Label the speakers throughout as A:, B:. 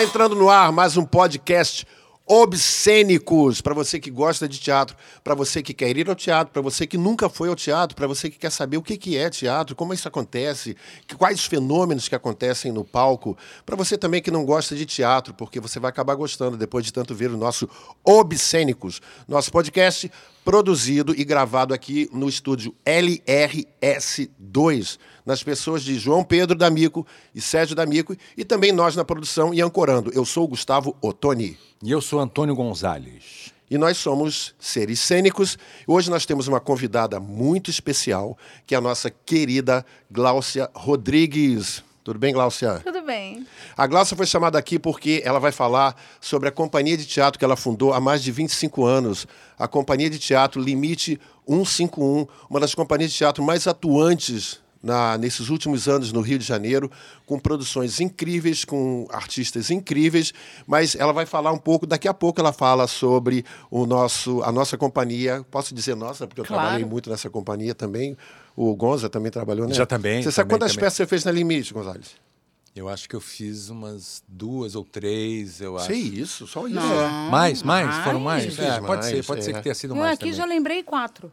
A: Está entrando no ar mais um podcast obscênicos. Para você que gosta de teatro, para você que quer ir ao teatro, para você que nunca foi ao teatro, para você que quer saber o que que é teatro, como isso acontece, quais fenômenos que acontecem no palco, para você também que não gosta de teatro, porque você vai acabar gostando depois de tanto ver o nosso obscênicos, nosso podcast produzido e gravado aqui no estúdio LRS2, nas pessoas de João Pedro D'Amico e Sérgio D'Amico, e também nós na produção e ancorando. Eu sou o Gustavo Ottoni.
B: E eu sou Antônio Gonzalez.
A: E nós somos seres cênicos. Hoje nós temos uma convidada muito especial, que é a nossa querida Gláucia Rodrigues. Tudo bem, Gláucia?
C: Tudo bem.
A: A Gláucia foi chamada aqui porque ela vai falar sobre a companhia de teatro que ela fundou há mais de 25 anos, a Companhia de Teatro Limite 151, uma das companhias de teatro mais atuantes na, nesses últimos anos no Rio de Janeiro, com produções incríveis, com artistas incríveis, mas ela vai falar um pouco, daqui a pouco ela fala sobre o nosso, a nossa companhia, posso dizer nossa, porque eu
C: Claro.
A: trabalhei muito nessa companhia também, o Gonza também trabalhou, né?
B: Já também,
A: Você sabe
B: também,
A: quantas
B: também.
A: peças você fez na Limite, Gonzalez?
B: Eu acho que eu fiz umas duas ou três, eu acho.
A: Sei isso, só isso.
B: Mais, mais?
C: Mais.
B: Foram mais? É, pode
A: mais,
B: ser, pode ser
A: é.
B: que tenha sido
C: Eu
B: mais
C: aqui
B: também.
C: já lembrei quatro.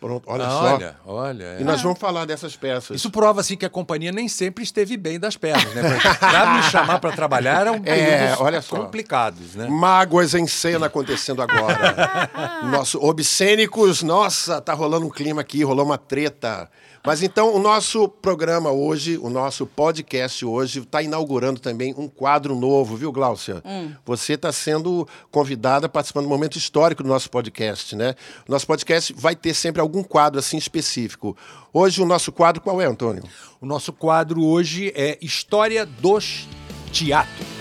A: Pronto, olha
B: Ah,
A: só.
B: olha, olha. é.
A: E nós vamos falar dessas peças.
B: Isso prova, assim, que a companhia nem sempre esteve bem das pernas, né? Pra me chamar para trabalhar eram
A: É, olha só.
B: complicados, né?
A: Mágoas em cena acontecendo agora. Nosso obscênicos, nossa, tá rolando um clima aqui, rolou uma treta. Mas então o nosso programa hoje, o nosso podcast hoje, está inaugurando também um quadro novo, viu, Gláucia? Você está sendo convidada, participando do momento histórico do nosso podcast, né? O nosso podcast vai ter sempre algum quadro assim específico. Hoje o nosso quadro qual é, Antônio?
B: O nosso quadro hoje é História dos Teatros.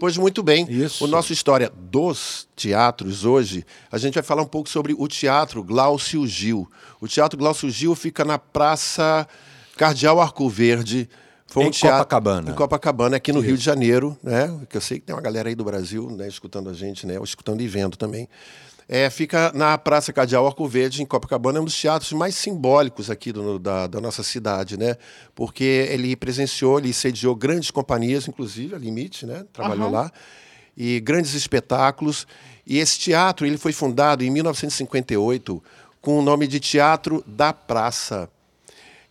A: Pois muito bem.
B: Isso.
A: O nosso História dos Teatros hoje, a gente vai falar um pouco sobre o Teatro Glaucio Gil. O Teatro Glaucio Gil fica na Praça Cardeal Arco Verde. Foi
B: Em Copacabana.
A: Em Copacabana, aqui no Rio de Janeiro, né? Que eu sei que tem uma galera aí do Brasil, né, escutando a gente, né? Ou escutando e vendo também. É, fica na Praça Cardeal Arco Verde, em Copacabana, é um dos teatros mais simbólicos aqui do- da, da nossa cidade, né? Porque ele presenciou, ele sediou grandes companhias, inclusive a Limite, né? Trabalhou lá. E grandes espetáculos. E esse teatro ele foi fundado em 1958 com o nome de Teatro da Praça.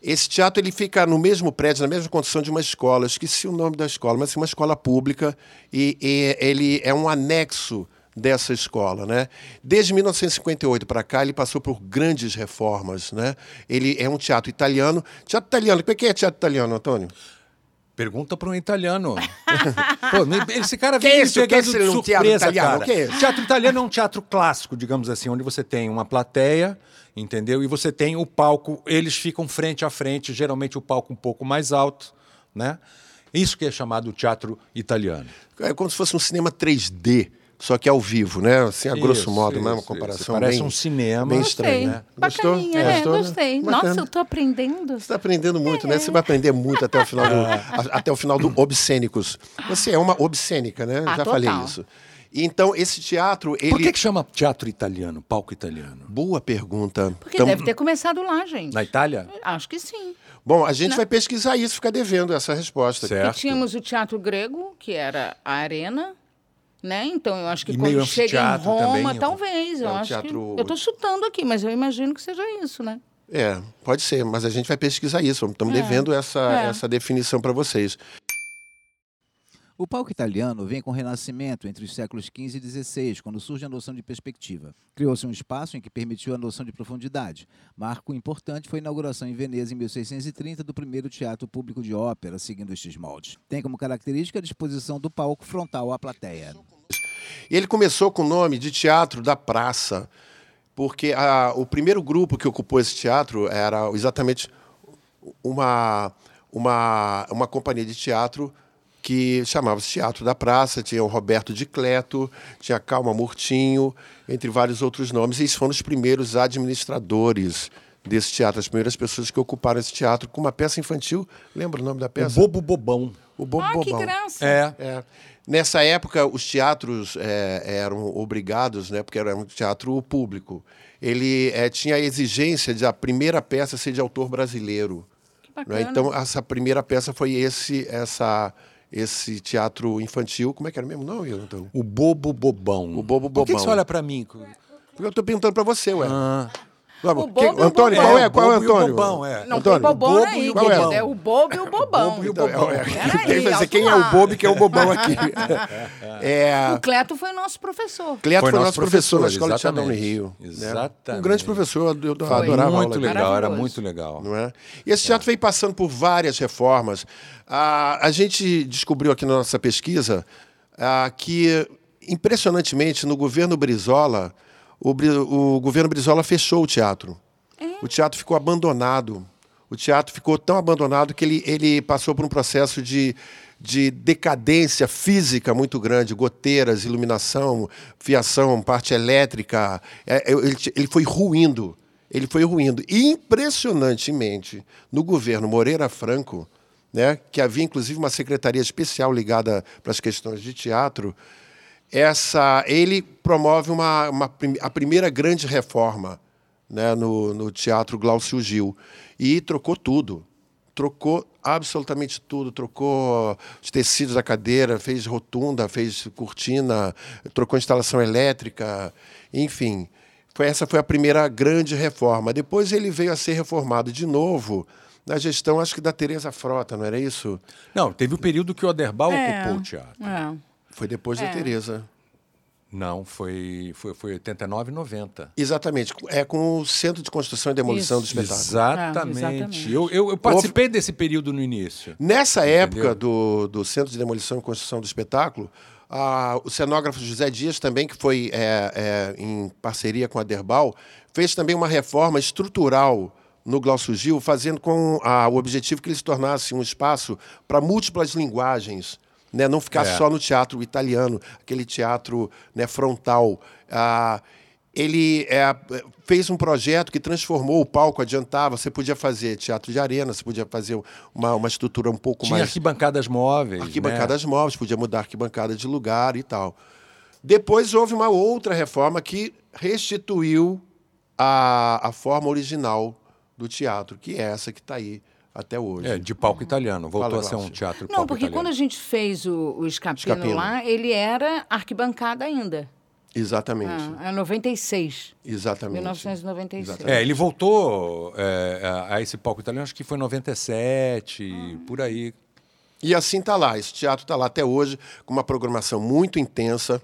A: Esse teatro ele fica no mesmo prédio, na mesma condição de uma escola. Eu esqueci o nome da escola, mas é uma escola pública e, e ele é um anexo dessa escola, né? Desde 1958 para cá ele passou por grandes reformas, né? Ele é um teatro italiano. Teatro italiano, o que é teatro italiano, Antônio?
B: Pergunta para um italiano. Pô, esse cara
A: Que
B: vem
A: é
B: me
A: isso? Que é
B: pegando de
A: um teatro
B: surpresa,
A: italiano?
B: cara.
A: O que é isso?
B: Teatro italiano é um teatro clássico, digamos assim, onde você tem uma plateia, entendeu? E você tem o palco, eles ficam frente a frente, geralmente o palco um pouco mais alto, né? Isso que é chamado teatro italiano.
A: É como se fosse um cinema 3D, só que ao vivo, né? Assim, a grosso
B: Isso,
A: modo, né? Uma
B: isso,
A: comparação
B: isso. Parece
A: bem,
B: um cinema.
A: bem estranho,
C: Gostei.
A: né? Gostou?
C: Bacaninha, é,
A: Gostou, né?
C: gostei.
A: Bacana.
C: Nossa, eu tô aprendendo.
A: Você está aprendendo muito, né? Você vai aprender muito até o final do,
B: É.
A: a- até o final do Obscênicos. Você é uma obscênica, né?
C: Ah,
A: Já falei
C: total.
A: isso. E Então, esse teatro, ele...
B: Por que, que chama teatro italiano, palco italiano?
A: Boa pergunta.
C: Porque
A: Então,
C: deve ter começado lá, gente.
B: Na Itália?
C: Acho que sim.
A: Bom, a gente vai pesquisar isso, fica devendo essa resposta.
B: Certo.
C: Porque tínhamos o teatro grego, que era a arena, né? Então eu acho que
B: E
C: quando chega em Roma,
B: também,
C: talvez. Eu
A: É um
C: acho
A: teatro-
C: que. Eu tô chutando aqui, mas eu imagino que seja isso, né?
A: É, pode ser, mas a gente vai pesquisar isso. Estamos devendo essa,
C: É.
A: essa definição para vocês.
D: O palco italiano vem com o Renascimento entre os séculos XV e XVI, quando surge a noção de perspectiva. Criou-se um espaço em que permitiu a noção de profundidade. Marco importante foi a inauguração em Veneza em 1630 do primeiro teatro público de ópera, seguindo estes moldes. Tem como característica a disposição do palco frontal à plateia.
A: Ele começou com o nome de Teatro da Praça, porque a- o primeiro grupo que ocupou esse teatro era exatamente uma, uma, uma companhia de teatro que chamava-se Teatro da Praça, tinha o Roberto de Cleto, tinha a Calma Murtinho, entre vários outros nomes, e eles foram os primeiros administradores desse teatro, as primeiras pessoas que ocuparam esse teatro com uma peça infantil. Lembra o nome da
B: O
A: peça?
B: Bobo Bobão.
A: O Bobo
C: Ah, que
A: Bobão.
C: graça.
B: É.
A: É. Nessa época, os teatros é, eram obrigados, né, porque era um teatro público. Ele é, tinha a exigência de a primeira peça ser de autor brasileiro.
C: Que
A: né?
C: bacana.
A: Então, essa primeira peça foi esse, essa, esse teatro infantil. Como é que era mesmo? Não, Antônio?
B: O Bobo Bobão.
A: O Bobo
B: Por que, que
A: Bobão.
B: você olha pra mim?
A: Porque eu estou perguntando para você, ué.
B: Ah,
A: Vamos,
C: O
A: que-
C: Bobo e o
A: Antônio,
C: Bobão.
A: qual é? Qual é o
B: o
A: Antônio?
B: Bobão, é.
C: Não
A: Antônio,
C: tem bobão
B: Bobo
C: aí,
B: o
C: querido.
A: Bobão.
C: É o bobo e o bobão.
B: Bobo e o
A: Então,
B: Bobão.
A: é, é,
C: Peraí,
A: que dizer quem é
C: lá.
A: o Bobo e quem é o Bobão aqui. É,
C: O Cleto foi nosso professor.
A: Cleto
B: Foi
A: foi,
B: nosso
A: professor,
B: professor,
A: na Escola de Teatro no
B: exatamente.
A: Rio. né?
B: Exatamente.
A: Um grande professor, eu,
C: Foi.
A: adorava aula
B: muito
A: dele.
B: legal, era muito legal.
A: não é? E esse teatro veio passando por várias reformas. Ah, a gente descobriu aqui na nossa pesquisa ah, que, impressionantemente, no governo Brizola, o, o governo Brizola fechou o teatro. O teatro ficou abandonado. O teatro ficou tão abandonado que ele, ele passou por um processo de, de decadência física muito grande, goteiras, iluminação, fiação, parte elétrica. É, é, ele, ele foi ruindo. Ele foi ruindo. E, impressionantemente, no governo Moreira Franco, né, que havia inclusive uma secretaria especial ligada para as questões de teatro, essa, ele promove uma, uma a primeira grande reforma né, no, no Teatro Glaucio Gil. E trocou tudo. Trocou absolutamente tudo. Trocou os tecidos da cadeira, fez rotunda, fez cortina, trocou instalação elétrica, enfim. Foi, essa foi a primeira grande reforma. Depois ele veio a ser reformado de novo na gestão, acho que da Tereza Frota, não era isso?
B: Não, teve o período que o Oderbal
C: É.
B: ocupou o teatro.
C: É.
A: Foi depois da
C: É.
A: Tereza.
B: Não, foi, foi, foi 89 e 90.
A: Exatamente. É com o Centro de Construção e Demolição
C: Isso.
A: do Espetáculo.
B: Exatamente.
C: É, exatamente.
B: Eu, eu, eu participei desse período no início.
A: Nessa
B: Entendeu?
A: época do, do Centro de Demolição e Construção do Espetáculo, ah, o cenógrafo José Dias também, que foi é, é, em parceria com a Derbal, fez também uma reforma estrutural no Glaucio Gil, fazendo com ah, o objetivo que ele se tornasse um espaço para múltiplas linguagens, né? não ficar
B: É.
A: só no teatro italiano, aquele teatro né, frontal. Ah, ele é, fez um projeto que transformou o palco, adiantava. Você podia fazer teatro de arena, você podia fazer uma, uma estrutura um pouco
B: Tinha
A: mais.
B: arquibancadas móveis.
A: Arquibancadas móveis, podia mudar arquibancada de lugar e tal. Depois houve uma outra reforma que restituiu a, a forma original do teatro, que é essa que está aí até hoje.
B: É, de palco italiano. Voltou
A: Fala,
B: a ser um teatro
C: Não, porque
B: italiano.
C: quando a gente fez o, o escapino,
A: Escapino.
C: lá, ele era arquibancada ainda.
A: Exatamente.
C: Ah, é 96.
A: Exatamente.
C: 1996.
A: Exatamente.
B: É, ele voltou é, a- a esse palco italiano, acho que foi em 97,
C: Ah.
B: por aí.
A: E assim está lá. Esse teatro está lá até hoje, com uma programação muito intensa.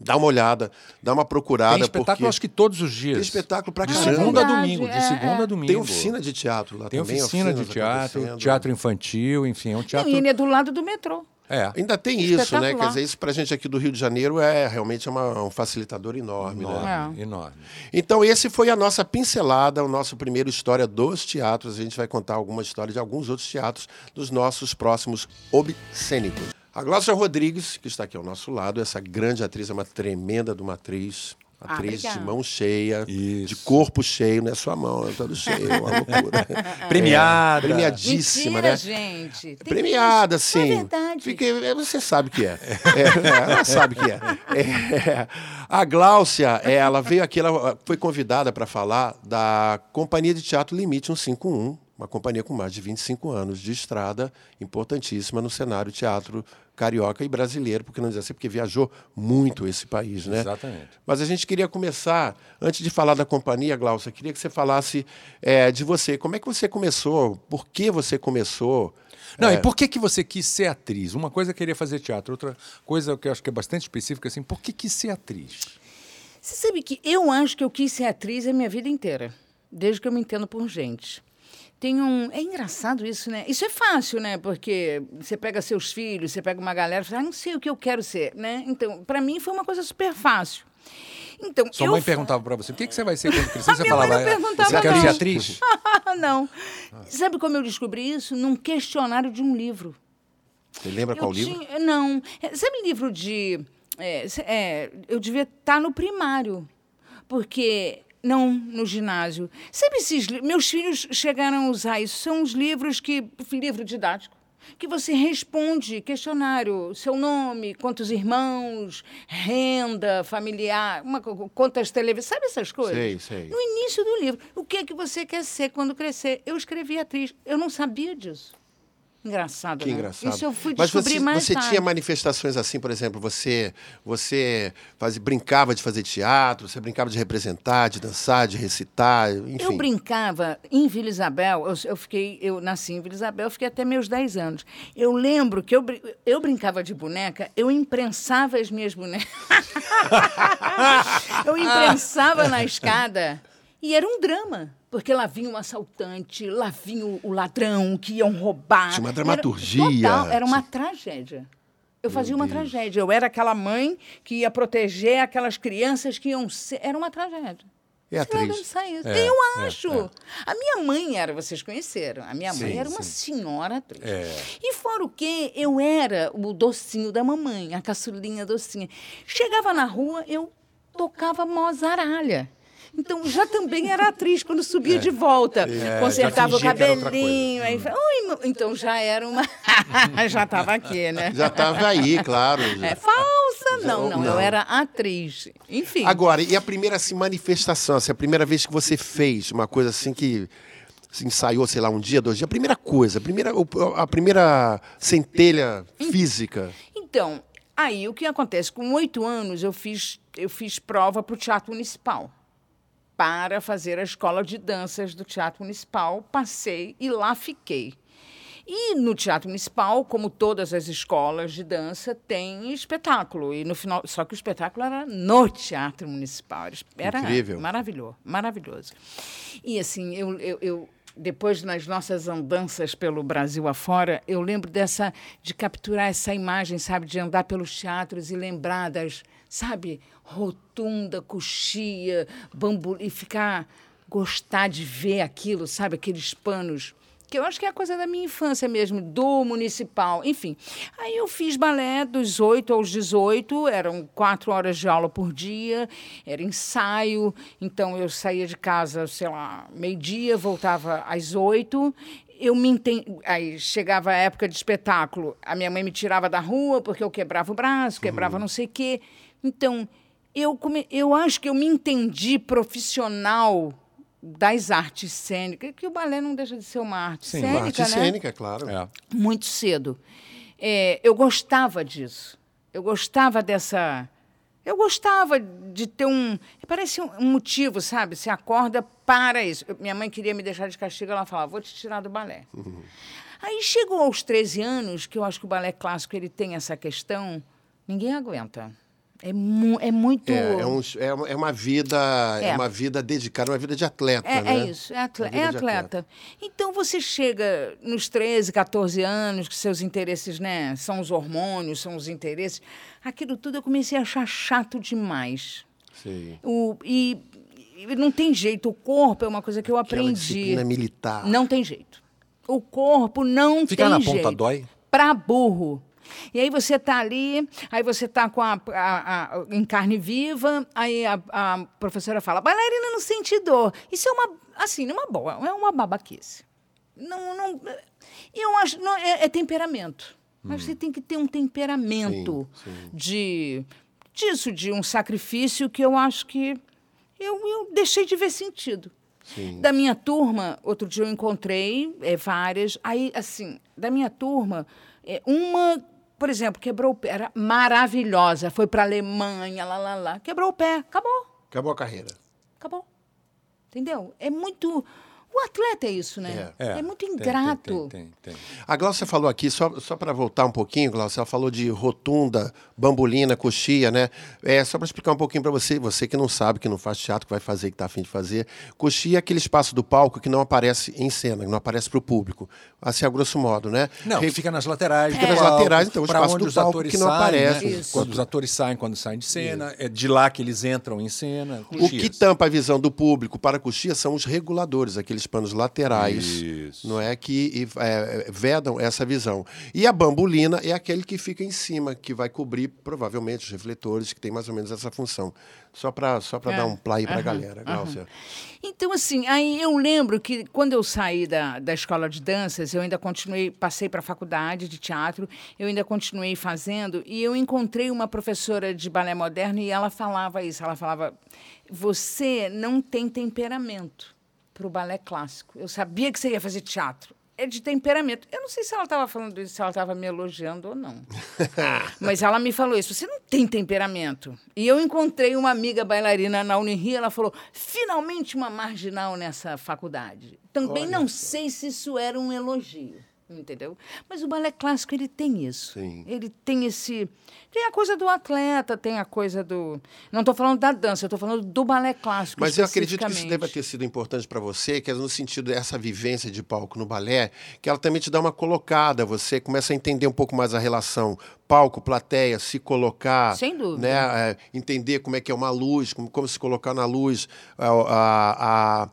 A: Dá uma olhada, dá uma procurada.
B: Tem espetáculo,
A: porque
B: acho que todos os dias.
A: Tem espetáculo pra
B: De
A: caramba.
B: segunda a domingo, de
C: é,
B: segunda
C: é.
B: a domingo.
A: Tem oficina de teatro lá
B: Tem
A: também.
B: oficina de
A: oficinas
B: teatro, teatro infantil, enfim, é um teatro...
C: Não, e ele é do lado do metrô.
B: É,
A: Ainda tem isso, né? Quer dizer, isso pra gente aqui do Rio de Janeiro é realmente uma- um facilitador enorme, né?
B: enorme,
C: É.
B: enorme.
A: Então, esse foi a nossa pincelada, o nosso primeiro história dos teatros. A gente vai contar alguma história de alguns outros teatros dos nossos próximos obscênicos. A Glaucia Rodrigues, que está aqui ao nosso lado, essa grande atriz, é uma tremenda de uma atriz.
C: Ah,
A: Atriz de
C: obrigada.
A: mão cheia,
B: Isso.
A: de corpo cheio, não é sua mão, é todo cheio, é uma loucura.
B: Premiada.
A: Premiadíssima,
C: Mentira,
A: né?
C: gente. Tem
A: Premiada,
C: isso.
A: sim.
C: É verdade.
A: É, você sabe que é. É, é, ela sabe que é. É, A Gláucia, ela veio aqui, ela foi convidada para falar da Companhia de Teatro Limite 151, uma companhia com mais de 25 anos de estrada, importantíssima no cenário teatro carioca e brasileiro, porque não dizer assim, porque viajou muito esse país, né?
B: Exatamente.
A: Mas a gente queria começar, antes de falar da companhia, Glaucia, queria que você falasse é, de você. Como é que você começou? Por que você começou?
B: Não,
A: É.
B: e por que, que você quis ser atriz? Uma coisa é querer fazer teatro, outra coisa que eu acho que é bastante específica, assim, por que quis ser atriz?
C: Você sabe que eu acho que eu quis ser atriz a minha vida inteira, desde que eu me entendo por gente. Tem um. É engraçado isso, né? Isso é fácil, né? Porque você pega seus filhos, você pega uma galera e fala, ah, não sei o que eu quero ser, né? Então, para mim foi uma coisa super fácil. Então,
B: Sua
C: eu
B: mãe perguntava pra você, o que, que você vai ser quando crescer? Você falava,
C: não
B: "Ah,
C: perguntava,
B: você quer
C: não."
B: ser atriz?
C: Ah, não. Sabe como eu descobri isso? Num questionário de um livro.
A: Você lembra qual
C: eu
A: livro?
C: tinha- não. É, Sabe livro de. é, é, eu devia estar no primário. Porque Não, no ginásio. Sabe esses Meus filhos chegaram a usar isso. São os livros que. livro didático. Que você responde questionário, seu nome, quantos irmãos, renda familiar, uma, quantas televisões. Sabe essas coisas?
A: Sei, sei.
C: No início do livro. O que é que você quer ser quando crescer? Eu escrevi atriz. Eu não sabia disso. Engraçado,
A: Que
C: né?
A: engraçado.
C: Isso eu fui
A: Mas
C: descobrir
A: você,
C: mais
A: você
C: tarde.
A: tinha manifestações assim, por exemplo, você você fazia, brincava de fazer teatro, você brincava de representar, de dançar, de recitar, enfim.
C: Eu brincava em Vila Isabel, eu, eu fiquei, eu nasci em Vila Isabel, eu fiquei até meus 10 anos. Eu lembro que eu, eu brincava de boneca, eu imprensava as minhas bonecas. eu imprensava na escada e era um drama. Porque lá vinha o assaltante, lá vinha o, ladrão que iam roubar.
A: Tinha uma
C: Era-
A: dramaturgia.
C: total, era uma tragédia. Eu fazia uma tragédia. Eu era aquela mãe que ia proteger aquelas crianças que iam ser. Era uma tragédia.
A: É atriz.
B: É,
C: eu
B: é,
C: acho.
B: é.
C: A minha mãe era, vocês conheceram, a minha mãe
B: Sim,
C: era uma
B: sim.
C: senhora atriz.
B: É.
C: E fora o quê, eu era o docinho da mamãe, a caçulinha docinha. Chegava na rua, eu tocava mozaralha. Então, já também era atriz quando subia de volta.
B: É,
C: Consertava o cabelinho. Aí, mo- então já era uma. já estava aqui, né?
A: Já estava aí, claro.
C: É falsa? Não, não, eu
A: não.
C: era atriz. Enfim.
A: Agora, e a primeira assim, manifestação, assim, a primeira vez que você fez uma coisa assim que se ensaiou, sei lá, um dia, dois dias, a primeira coisa, a primeira, a primeira centelha física.
C: Então, aí o que acontece? Com oito anos eu fiz, eu fiz prova para o Teatro Municipal. Para fazer a escola de danças do Teatro Municipal. Passei e lá fiquei. E no Teatro Municipal, como todas as escolas de dança, tem espetáculo. E no final, só que o espetáculo era no Teatro Municipal. Era
A: Incrível.
C: maravilhoso, maravilhoso. E assim, eu, eu, eu- depois nas nossas andanças pelo Brasil afora, eu lembro dessa de capturar essa imagem, sabe, de andar pelos teatros e lembrar das, sabe, rotunda, coxia, bambu e ficar gostar de ver aquilo, sabe, aqueles panos que eu acho que é a coisa da minha infância mesmo, do municipal, enfim. Aí eu fiz balé dos 8 aos 18, eram quatro horas de aula por dia, era ensaio, então eu saía de casa, sei lá, meio-dia, voltava às 8. Eu me enten... Aí chegava a época de espetáculo, a minha mãe me tirava da rua porque eu quebrava o braço, quebrava não sei o quê. Então, eu, come... eu acho que eu me entendi profissional das artes cênicas, que o balé não deixa de ser uma arte
B: Sim,
C: cênica,
A: Uma arte
C: né?
A: cênica, claro.
B: É.
C: Muito cedo. É, eu gostava disso. Eu gostava dessa. Eu gostava de ter um. Parece um, um motivo, sabe? Você acorda para isso. Eu- minha mãe queria me deixar de castigo, ela falava: vou te tirar do balé. Aí chegou aos 13 anos, que eu acho que o balé clássico ele tem essa questão, ninguém aguenta. É, mu é muito.
A: É, é, um- é uma- é uma vida, é.
C: É.
A: uma vida dedicada, uma vida de atleta,
C: É,
A: né?
C: é isso, é, atle-
A: Uma vida
C: é
A: de
C: atleta. Então você chega nos 13, 14 anos, que seus interesses, né, são os hormônios, são os interesses. Aquilo tudo eu comecei a achar chato demais.
A: Sim.
C: O, e, e não tem jeito, o corpo é uma coisa que eu
A: Aquela
C: aprendi.
A: disciplina militar.
C: Não tem jeito. O corpo não
B: Ficar
C: tem
B: na
C: jeito.
B: ponta dói?
C: Pra burro. E aí você tá ali, aí você tá com a, a- a- em carne viva, aí a, a professora fala, bailarina não sente dor. Isso é uma, assim, numa boa, é uma babaquice. Não, não, eu acho, não, é, é temperamento. Mas você tem que ter um temperamento
A: Sim, sim.
C: de disso, de um sacrifício que eu acho que eu, eu deixei de ver sentido.
A: Sim.
C: Da minha turma, outro dia eu encontrei é, várias. Aí, assim, da minha turma, é, uma, por exemplo, quebrou o pé, era maravilhosa, foi para a Alemanha, lá, lá, lá. Quebrou o pé, acabou,
A: Acabou a carreira.
C: acabou. Entendeu? É muito. O atleta é isso, né?
B: É,
C: muito
B: tem,
C: ingrato.
B: Tem, tem, tem, tem.
A: A Glaucia falou aqui, só, só para voltar um pouquinho, Glaucia, ela falou de rotunda, bambolina, coxia, né? É, só para explicar um pouquinho para você, você que não sabe, que não faz teatro, que vai fazer, que está afim de fazer. Coxia é aquele espaço do palco que não aparece em cena, que não aparece para o público. Assim, a grosso modo, né?
B: Não,
A: Re-
B: fica nas laterais.
A: Fica
B: do
A: nas laterais, então, o espaço do palco
B: atores
A: que não
B: saem,
A: aparece.
B: né?
C: Isso.
B: Quando os atores saem, quando saem de cena, é de lá que eles entram em cena.
A: O que tampa a visão do público para a coxia são os reguladores, aqueles aqueles panos laterais,
B: Isso.
A: não é que e, é, vedam essa visão. E a bambolina é aquele que fica em cima, que vai cobrir provavelmente os refletores, que tem mais ou menos essa função. Só para só para
C: É.
A: dar um play para a galera.
C: Então, assim, aí eu lembro que quando eu saí da, da escola de danças, eu ainda continuei, passei para a faculdade de teatro, eu ainda continuei fazendo, e eu encontrei uma professora de balé moderno e ela falava isso, ela falava, você não tem temperamento para o balé clássico. Eu sabia que você ia fazer teatro. É de temperamento. Eu não sei se ela estava falando isso, se ela estava me elogiando ou não. Mas ela me falou isso. Você não tem temperamento. E eu encontrei uma amiga bailarina na Unirio, ela falou: finalmente uma marginal nessa faculdade. Também
A: Olha
C: não
A: só.
C: sei se isso era um elogio. Entendeu? Mas o balé clássico, ele tem isso.
A: Sim.
C: Ele tem esse. Tem a coisa do atleta, tem a coisa do. Não estou falando da dança, estou falando do balé clássico.
A: Mas eu acredito que isso deva ter sido importante para você, que é no sentido dessa vivência de palco no balé, que ela também te dá uma colocada, você começa a entender um pouco mais a relação palco, plateia, se colocar,
C: Sem dúvida.
A: né, é, entender como é que é uma luz, como, como se colocar na luz, a, a, a,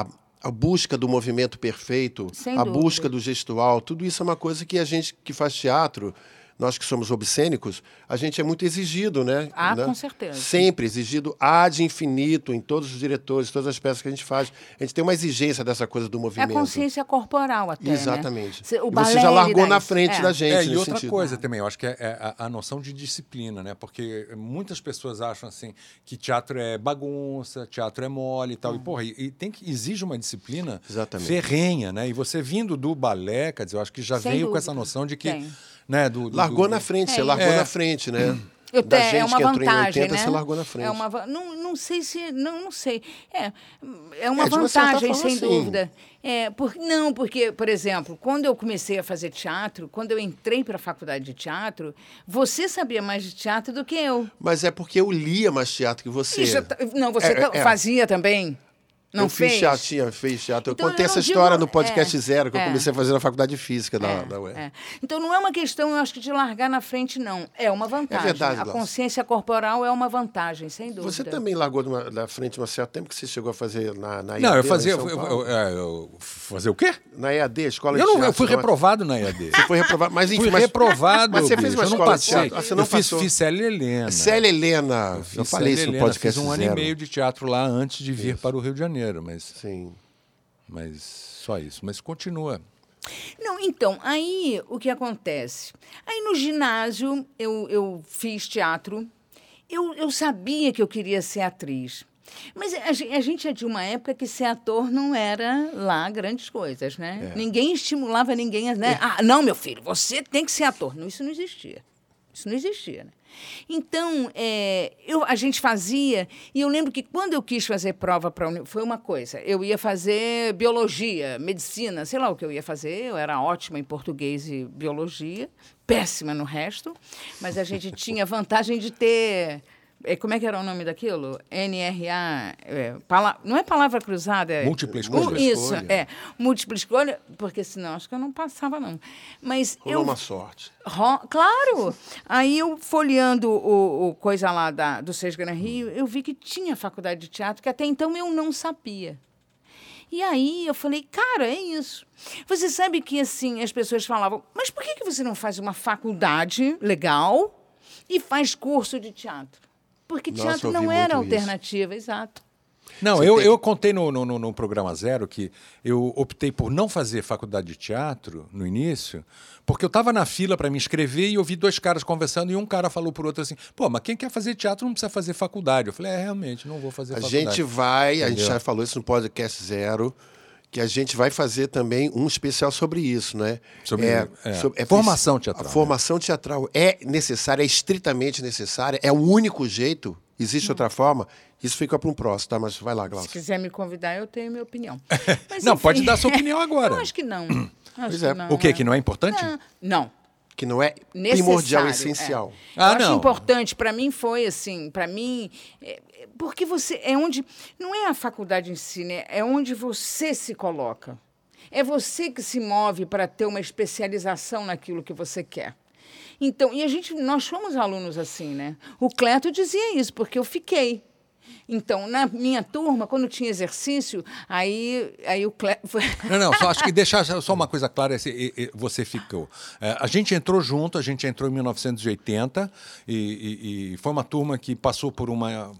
A: a- a busca do movimento perfeito,
C: Sem
A: a
C: dúvida.
A: busca do gestual, tudo isso é uma coisa que a gente que faz teatro, nós que somos obscênicos, a gente é muito exigido, né?
C: Ah,
A: né?
C: com certeza.
A: Sempre exigido há de infinito em todos os diretores, todas as peças que a gente faz. A gente tem uma exigência dessa coisa do
C: É a
A: movimento.
C: consciência corporal até.
A: Exatamente.
C: Né? O
A: E
C: balé,
A: você já largou na frente
C: É.
A: da gente.
B: É, e outra
A: sentido.
B: coisa também, eu acho que é, é a, a noção de disciplina, né? Porque muitas pessoas acham assim que teatro é bagunça, teatro é mole e tal. E, porra, e, e tem que exige uma disciplina
A: Exatamente.
B: ferrenha, né? E você vindo do balé, quer dizer, eu acho que já
C: Sem
B: veio com
C: dúvida.
B: essa noção de que.
C: Tem.
B: Né, do, do-
A: Largou
B: do-
A: na frente, você
C: É
A: largou
B: isso.
A: na
B: É.
A: frente, né?
C: Eu
A: da
C: tenho,
A: gente
C: é uma
A: que entrou
C: vantagem,
A: em 80,
C: né?
A: você largou na frente.
C: É uma, não, não sei se, não, não sei. É, é uma
A: É, uma
C: vantagem, sem
A: sim.
C: dúvida. É, por, não, porque, por exemplo, quando eu comecei a fazer teatro, quando eu entrei para a faculdade de teatro, você sabia mais de teatro do que eu.
A: Mas é porque eu lia mais teatro que você.
C: Isso, tá- não, você
A: É,
C: ta-
A: é.
C: fazia também? Não
A: eu
C: fez?
A: fiz teatro, tinha, fiz teatro.
C: Então,
A: eu contei
C: eu
A: essa
C: digo-
A: história no podcast
C: é,
A: zero, que eu
C: é.
A: comecei a fazer na faculdade de física da,
C: É,
A: da UER.
C: é. Então não é uma questão, eu acho que de largar na frente, não. É uma vantagem.
A: verdade,
C: a
A: Glaucia.
C: consciência corporal é uma vantagem, sem dúvida.
A: Você também largou uma- da frente um certo tempo que você chegou a fazer na, na
B: Não, eu fazia.
A: lá em
B: Eu, eu- é, eu- fazer o quê?
A: Na EAD, Escola
B: Eu,
A: de
B: não, eu
A: Teatro.
B: fui
A: não é?
B: reprovado na EAD.
A: Você foi reprovado. Mas, enfim,
B: Fui
A: mas-
B: reprovado.
A: Mas você fez uma
B: eu
A: escola de teatro. Ah, você não
B: eu fiz,
A: passou.
B: fiz Célia Helena.
A: Célia Helena. Eu, falei isso no podcast
B: Fiz um
A: zero.
B: ano e meio de teatro lá antes de vir para o Rio de Janeiro, mas,
A: Sim.
B: mas só isso. Mas continua.
C: Não, então, aí o que acontece? Aí no ginásio eu, eu fiz teatro, eu, eu sabia que eu queria ser atriz. Mas a, gen- a gente é de uma época que ser ator não era lá grandes coisas, né?
A: É.
C: Ninguém estimulava ninguém a. Né? Ah, não, meu filho, você tem que ser ator. Não, isso não existia. Isso não existia, né? Então, é, eu, a gente fazia, e eu lembro que quando eu quis fazer prova para foi uma coisa. Eu ia fazer biologia, medicina, sei lá o que eu ia fazer. Eu era ótima em português e biologia, péssima no resto, mas a gente tinha vantagem de ter. É, Como é que era o nome daquilo? NRA. é, pala- não é palavra cruzada, é.
B: Múltipla escolha.
C: Isso, é. Múltipla escolha, porque senão acho que eu não passava, não. Mas
A: Rolou
C: eu.
A: uma sorte.
C: Ro- Claro! Aí eu, folheando o, o coisa lá da, do Seis Gran Rio, eu vi que tinha faculdade de teatro, que até então eu não sabia. E aí eu falei, cara, é isso. Você sabe que, assim, as pessoas falavam, mas por que, que você não faz uma faculdade legal e faz curso de teatro? Porque
A: Nossa,
C: teatro não era
A: muito isso.
C: alternativa, exato.
B: Não,
A: Você
B: eu,
A: tem
B: eu contei no, no, no- programa Zero que eu optei por não fazer faculdade de teatro no início, porque eu estava na fila para me inscrever e eu vi dois caras conversando e um cara falou pro outro assim: pô, mas quem quer fazer teatro não precisa fazer faculdade. Eu falei: é, realmente, não vou fazer
A: A
B: faculdade.
A: gente vai, a gente
B: Entendeu?
A: já falou isso no podcast zero, que a gente vai fazer também um especial sobre isso, né?
B: Sobre- é,
A: sobre-
B: formação teatral,
A: A formação teatral é necessária, é estritamente necessária, é o único jeito. Existe outra forma? Isso fica para um próximo, tá? Mas vai lá,
C: Se
A: Glaucia.
C: quiser me convidar, eu tenho minha opinião. Mas,
B: Não,
C: enfim.
B: pode dar sua opinião agora.
C: Eu acho que não. Acho
A: Pois
C: que
A: é.
C: não,
B: O quê?
C: é.
B: Que não é importante?
C: Não, não.
A: Que não é
C: necessário.
A: primordial,
C: é.
A: essencial.
B: Ah,
C: eu acho
B: não.
C: importante para mim foi assim, para mim, é, é, porque você é onde não é a faculdade em si, né? É onde você se coloca. É você que se move para ter uma especialização naquilo que você quer. Então, e a gente, nós fomos alunos assim, né? O Cleto dizia isso, porque eu fiquei. Então, na minha turma, quando tinha exercício, aí, aí o Cleto...
B: Não, não, só acho que deixar só uma coisa clara, esse, você ficou. É, a gente entrou junto, a gente entrou em 1980 e, e, e foi uma turma que passou por uma,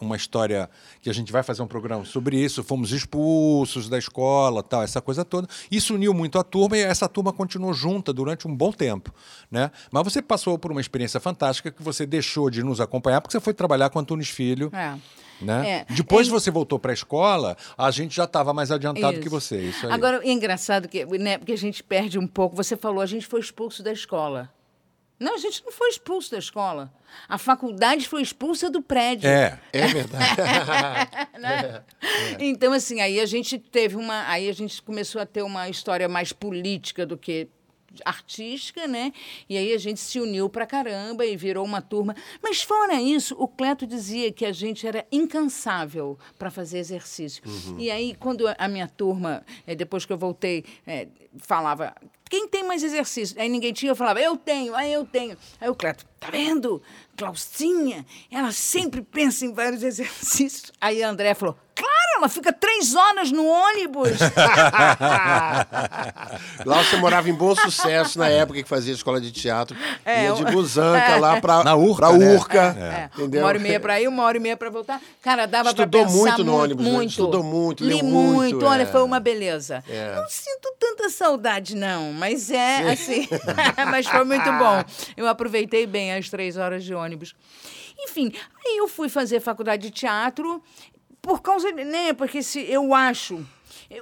B: uma história que a gente vai fazer um programa sobre isso. Fomos expulsos da escola, tal, essa coisa toda. Isso uniu muito a turma e essa turma continuou junta durante um bom tempo, né? Mas você passou por uma experiência fantástica que você deixou de nos acompanhar porque você foi trabalhar com Antunes Filho.
C: É.
B: Né?
C: É.
B: Depois
C: É-
B: você voltou para a escola, a gente já estava mais adiantado
C: Isso.
B: que você. Isso aí.
C: Agora, é engraçado que, né, porque a gente perde um pouco. Você falou, a gente foi expulso da escola. Não, a gente não foi expulso da escola. A faculdade foi expulsa do prédio.
B: é.
A: É verdade.
C: né? Então, assim, aí a gente teve uma. Aí a gente começou a ter uma história mais política do que artística, né? E aí a gente se uniu pra caramba e virou uma turma. Mas fora isso, o Cleto dizia que a gente era incansável para fazer exercício. E aí, quando a minha turma, eh, depois que eu voltei, eh, falava. Quem tem mais exercício? Aí ninguém tinha, eu falava, eu tenho, aí eu tenho. Aí o Cleto, tá vendo? Glaucinha, ela sempre pensa em vários exercícios. Aí a André falou, claro, ela fica três horas no ônibus.
A: Glaucia morava em bom sucesso na época que fazia escola de teatro.
C: É,
A: ia de busanca lá pra,
B: Na Urca,
A: pra
B: né?
A: Urca.
C: É,
A: Entendeu?
C: Uma hora e meia para ir, uma hora e meia para voltar. Cara, dava para
A: Estudou
C: pensar
A: muito no
C: muito,
A: ônibus, né?
C: muito.
A: Estudou muito,
C: Li muito.
A: muito,
C: Olha,
A: é.
C: foi uma beleza.
A: É.
C: Não sinto tanta saudade, não, mas é assim. mas foi muito bom. Eu aproveitei bem as três horas de ônibus. Enfim, aí eu fui fazer faculdade de teatro por causa, né? Porque se eu acho.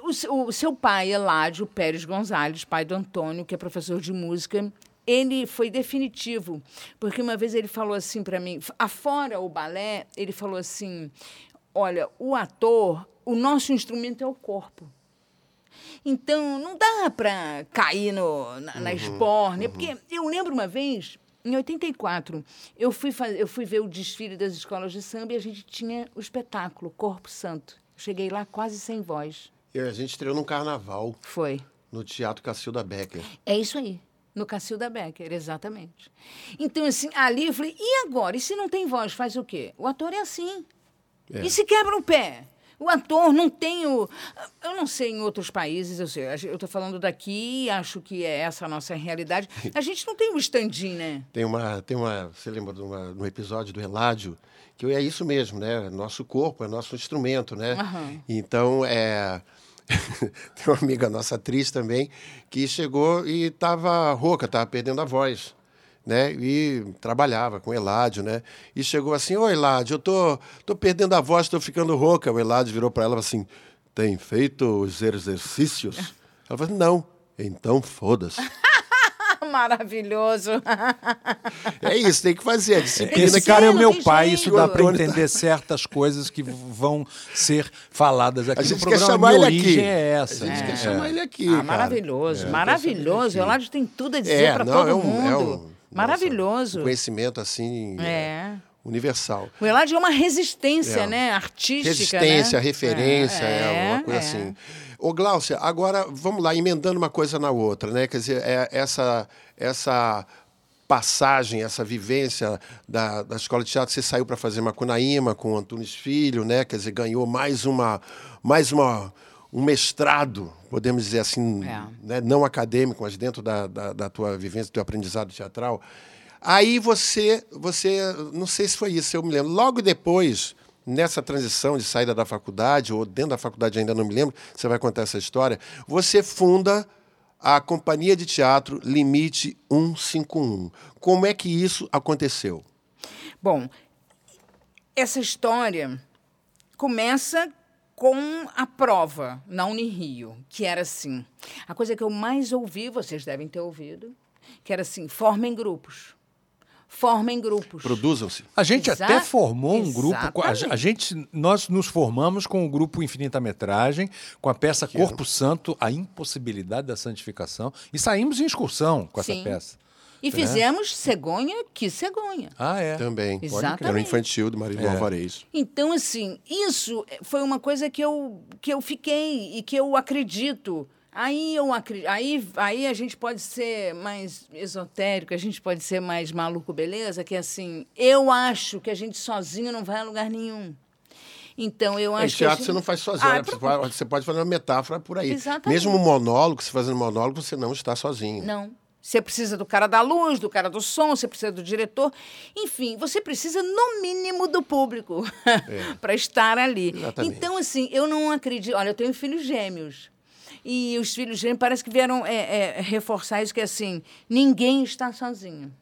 C: O, o seu pai, Eládio Pérez Gonzalez, pai do Antônio, que é professor de música, ele foi definitivo, porque uma vez ele falou assim para mim, afora o balé, ele falou assim: olha, o ator, o nosso instrumento é o corpo. Então, não dá para cair no, na, na esbórnia, porque eu lembro uma vez, em 84, eu fui, faz- eu fui ver o desfile das escolas de samba e a gente tinha o espetáculo Corpo Santo. Eu cheguei lá quase sem voz.
A: E a gente estreou num carnaval
C: Foi.
A: no Teatro Cacilda Becker.
C: É isso aí. No Cacilda Becker, exatamente. Então, assim, ali eu falei, e agora? E se não tem voz, faz o quê? O ator é assim.
A: É.
C: E se quebra o pé? O ator não tem o. Eu não sei em outros países, eu sei. Eu estou falando daqui acho que é essa a nossa realidade. A gente não tem o stand-in, né?
A: Tem uma, tem uma, você lembra de uma, um episódio do Eládio que é isso mesmo, né? Nosso corpo é nosso instrumento, né?
C: Aham.
A: Então é tem uma amiga nossa atriz também que chegou e estava rouca, estava perdendo a voz, né? E trabalhava com o Eládio, né? E chegou assim: "Ô Eládio, eu tô tô perdendo a voz, tô ficando rouca". O Eládio virou para ela e falou assim: "Tem feito os exercícios?" Ela falou: "Não". Então foda-se.
C: Maravilhoso.
A: É isso, tem que fazer. A disciplina
B: Esse cara é o meu pai,
C: jeito.
B: isso dá para entender certas coisas que vão ser faladas aqui
A: A gente
B: no
A: quer
B: programa.
A: chamar
B: Minha
A: ele aqui.
B: origem é essa.
A: A gente
B: É.
A: quer chamar ele aqui.
C: Ah, maravilhoso,
A: É,
C: maravilhoso. O Eládio tem tudo a dizer
A: É,
C: para todo
A: é um,
C: mundo.
A: é um
C: maravilhoso.
A: nossa, um conhecimento assim
C: É.
A: universal.
C: O Eládio é uma resistência,
A: É.
C: né? Artística.
A: Resistência,
C: né?
A: referência, é,
C: É,
A: uma coisa
C: é.
A: assim. Ô, Gláucia, agora vamos lá, emendando uma coisa na outra, né? Quer dizer, é, essa, essa passagem, essa vivência da, da escola de teatro, você saiu para fazer Macunaíma com o Antunes Filho, né? Quer dizer, ganhou mais uma, mais uma, um mestrado, podemos dizer assim,
C: É.
A: né? não acadêmico, mas dentro da, da, da tua vivência, do teu aprendizado teatral. Aí você, você, não sei se foi isso, eu me lembro. Logo depois, nessa transição de saída da faculdade, ou dentro da faculdade ainda não me lembro, você vai contar essa história, você funda a Companhia de Teatro Limite 151. Como é que isso aconteceu?
C: Bom, essa história começa com a prova na Unirio, que era assim. A coisa que eu mais ouvi, vocês devem ter ouvido, que era assim: formem grupos. Formem grupos.
A: Produzam-se.
B: A gente
C: Exa-
B: até formou um grupo. a gente, nós nos formamos com o grupo Infinita Metragem, com a peça Corpo Santo, a impossibilidade da santificação, e saímos em excursão com essa
C: Sim.
B: peça.
C: E fizemos cegonha, que cegonha.
B: Ah, é.
A: Também.
C: Exatamente.
A: Era o infantil do marido do
B: É.
A: Alvarez.
C: Então, assim, isso foi uma coisa que eu, que eu fiquei e que eu acredito. Aí, eu acri- aí, aí a gente pode ser mais esotérico, a gente pode ser mais maluco, beleza? Que assim, eu acho que a gente sozinho não vai a lugar nenhum. Então eu
A: Em
C: acho
A: teatro
C: que. a
A: você não faz sozinho,
C: Ah,
A: né? você, pode, você pode fazer uma metáfora por aí.
C: Exatamente.
A: Mesmo um monólogo, se fazendo monólogo, você não está sozinho.
C: Não. Você precisa do cara da luz, do cara do som, você precisa do diretor. Enfim, você precisa, no mínimo, do público para estar ali.
A: É. Exatamente.
C: Então, assim, eu não acredito. Olha, eu tenho filhos gêmeos. E os filhos gêmeos parece que vieram é, é, reforçar isso, que é assim, ninguém está sozinho.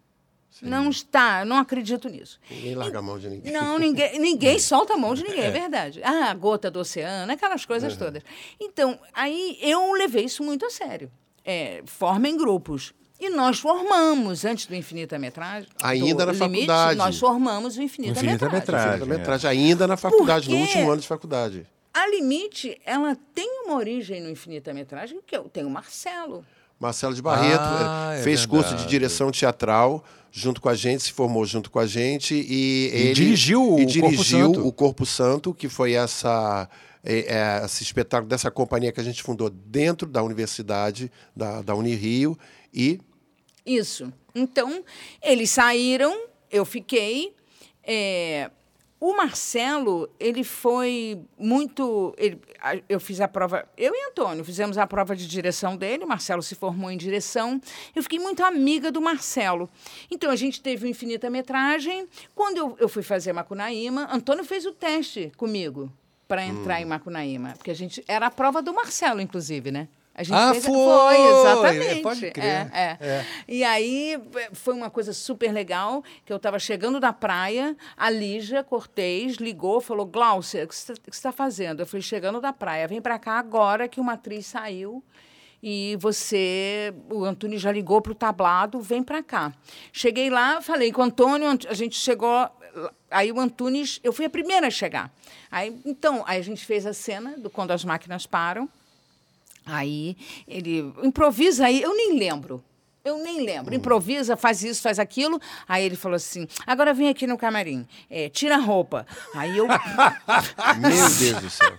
C: Não está, eu não acredito nisso.
A: Ninguém larga a mão de ninguém.
C: Não, ninguém, ninguém solta a mão de ninguém, é verdade. Ah, a gota do oceano, aquelas coisas todas. Então, aí eu levei isso muito a sério. É, formem grupos. E nós formamos, antes do Infinita Metragem.
A: Ainda na
C: Limite,
A: faculdade.
C: Nós formamos o Infinita,
B: Infinita
C: Metragem.
B: Metragem.
A: Metragem ainda na faculdade, no
C: Por quê?
A: último ano de faculdade.
C: A Limite, ela tem uma origem no Infinita Metragem, que eu tenho o Marcelo.
A: Marcelo de Barreto
B: Ah,
A: eh,
B: é
A: fez curso de direção teatral junto com a gente, se formou junto com a gente e, ele
B: dirigiu o
A: e
B: Corpo
A: dirigiu
B: Santo.
A: o Corpo Santo, que foi essa esse espetáculo dessa companhia que a gente fundou dentro da universidade da, da Unirio e
C: Isso. Então, eles saíram, eu fiquei. é, o Marcelo, ele foi muito. ele- eu fiz a prova. Eu e Antônio fizemos a prova de direção dele. O Marcelo se formou em direção. Eu fiquei muito amiga do Marcelo. Então, a gente teve o Infinita Metragem. Quando eu, eu fui fazer Macunaíma, Antônio fez o teste comigo para entrar em Macunaíma. Porque a gente. Era a prova do Marcelo, inclusive, né? A gente
B: Ah,
C: fez,
B: foi!
C: exatamente.
B: Pode crer.
C: É, é. E aí foi uma coisa super legal, que eu estava chegando da praia, a Lígia Cortez ligou, falou, Glaucia, o que você está fazendo? Eu falei, chegando da praia, vem para cá agora que uma atriz saiu e você, o Antônio já ligou para o tablado, vem para cá. Cheguei lá, falei com o Antônio, a gente chegou, aí o Antunes, eu fui a primeira a chegar. Aí, então, aí a gente fez a cena do Quando as Máquinas Param, Aí ele improvisa aí, eu nem lembro. Eu nem lembro. Improvisa, faz isso, faz aquilo. Aí ele falou assim: agora vem aqui no camarim, é, tira a roupa. Aí eu.
A: meu Deus do céu.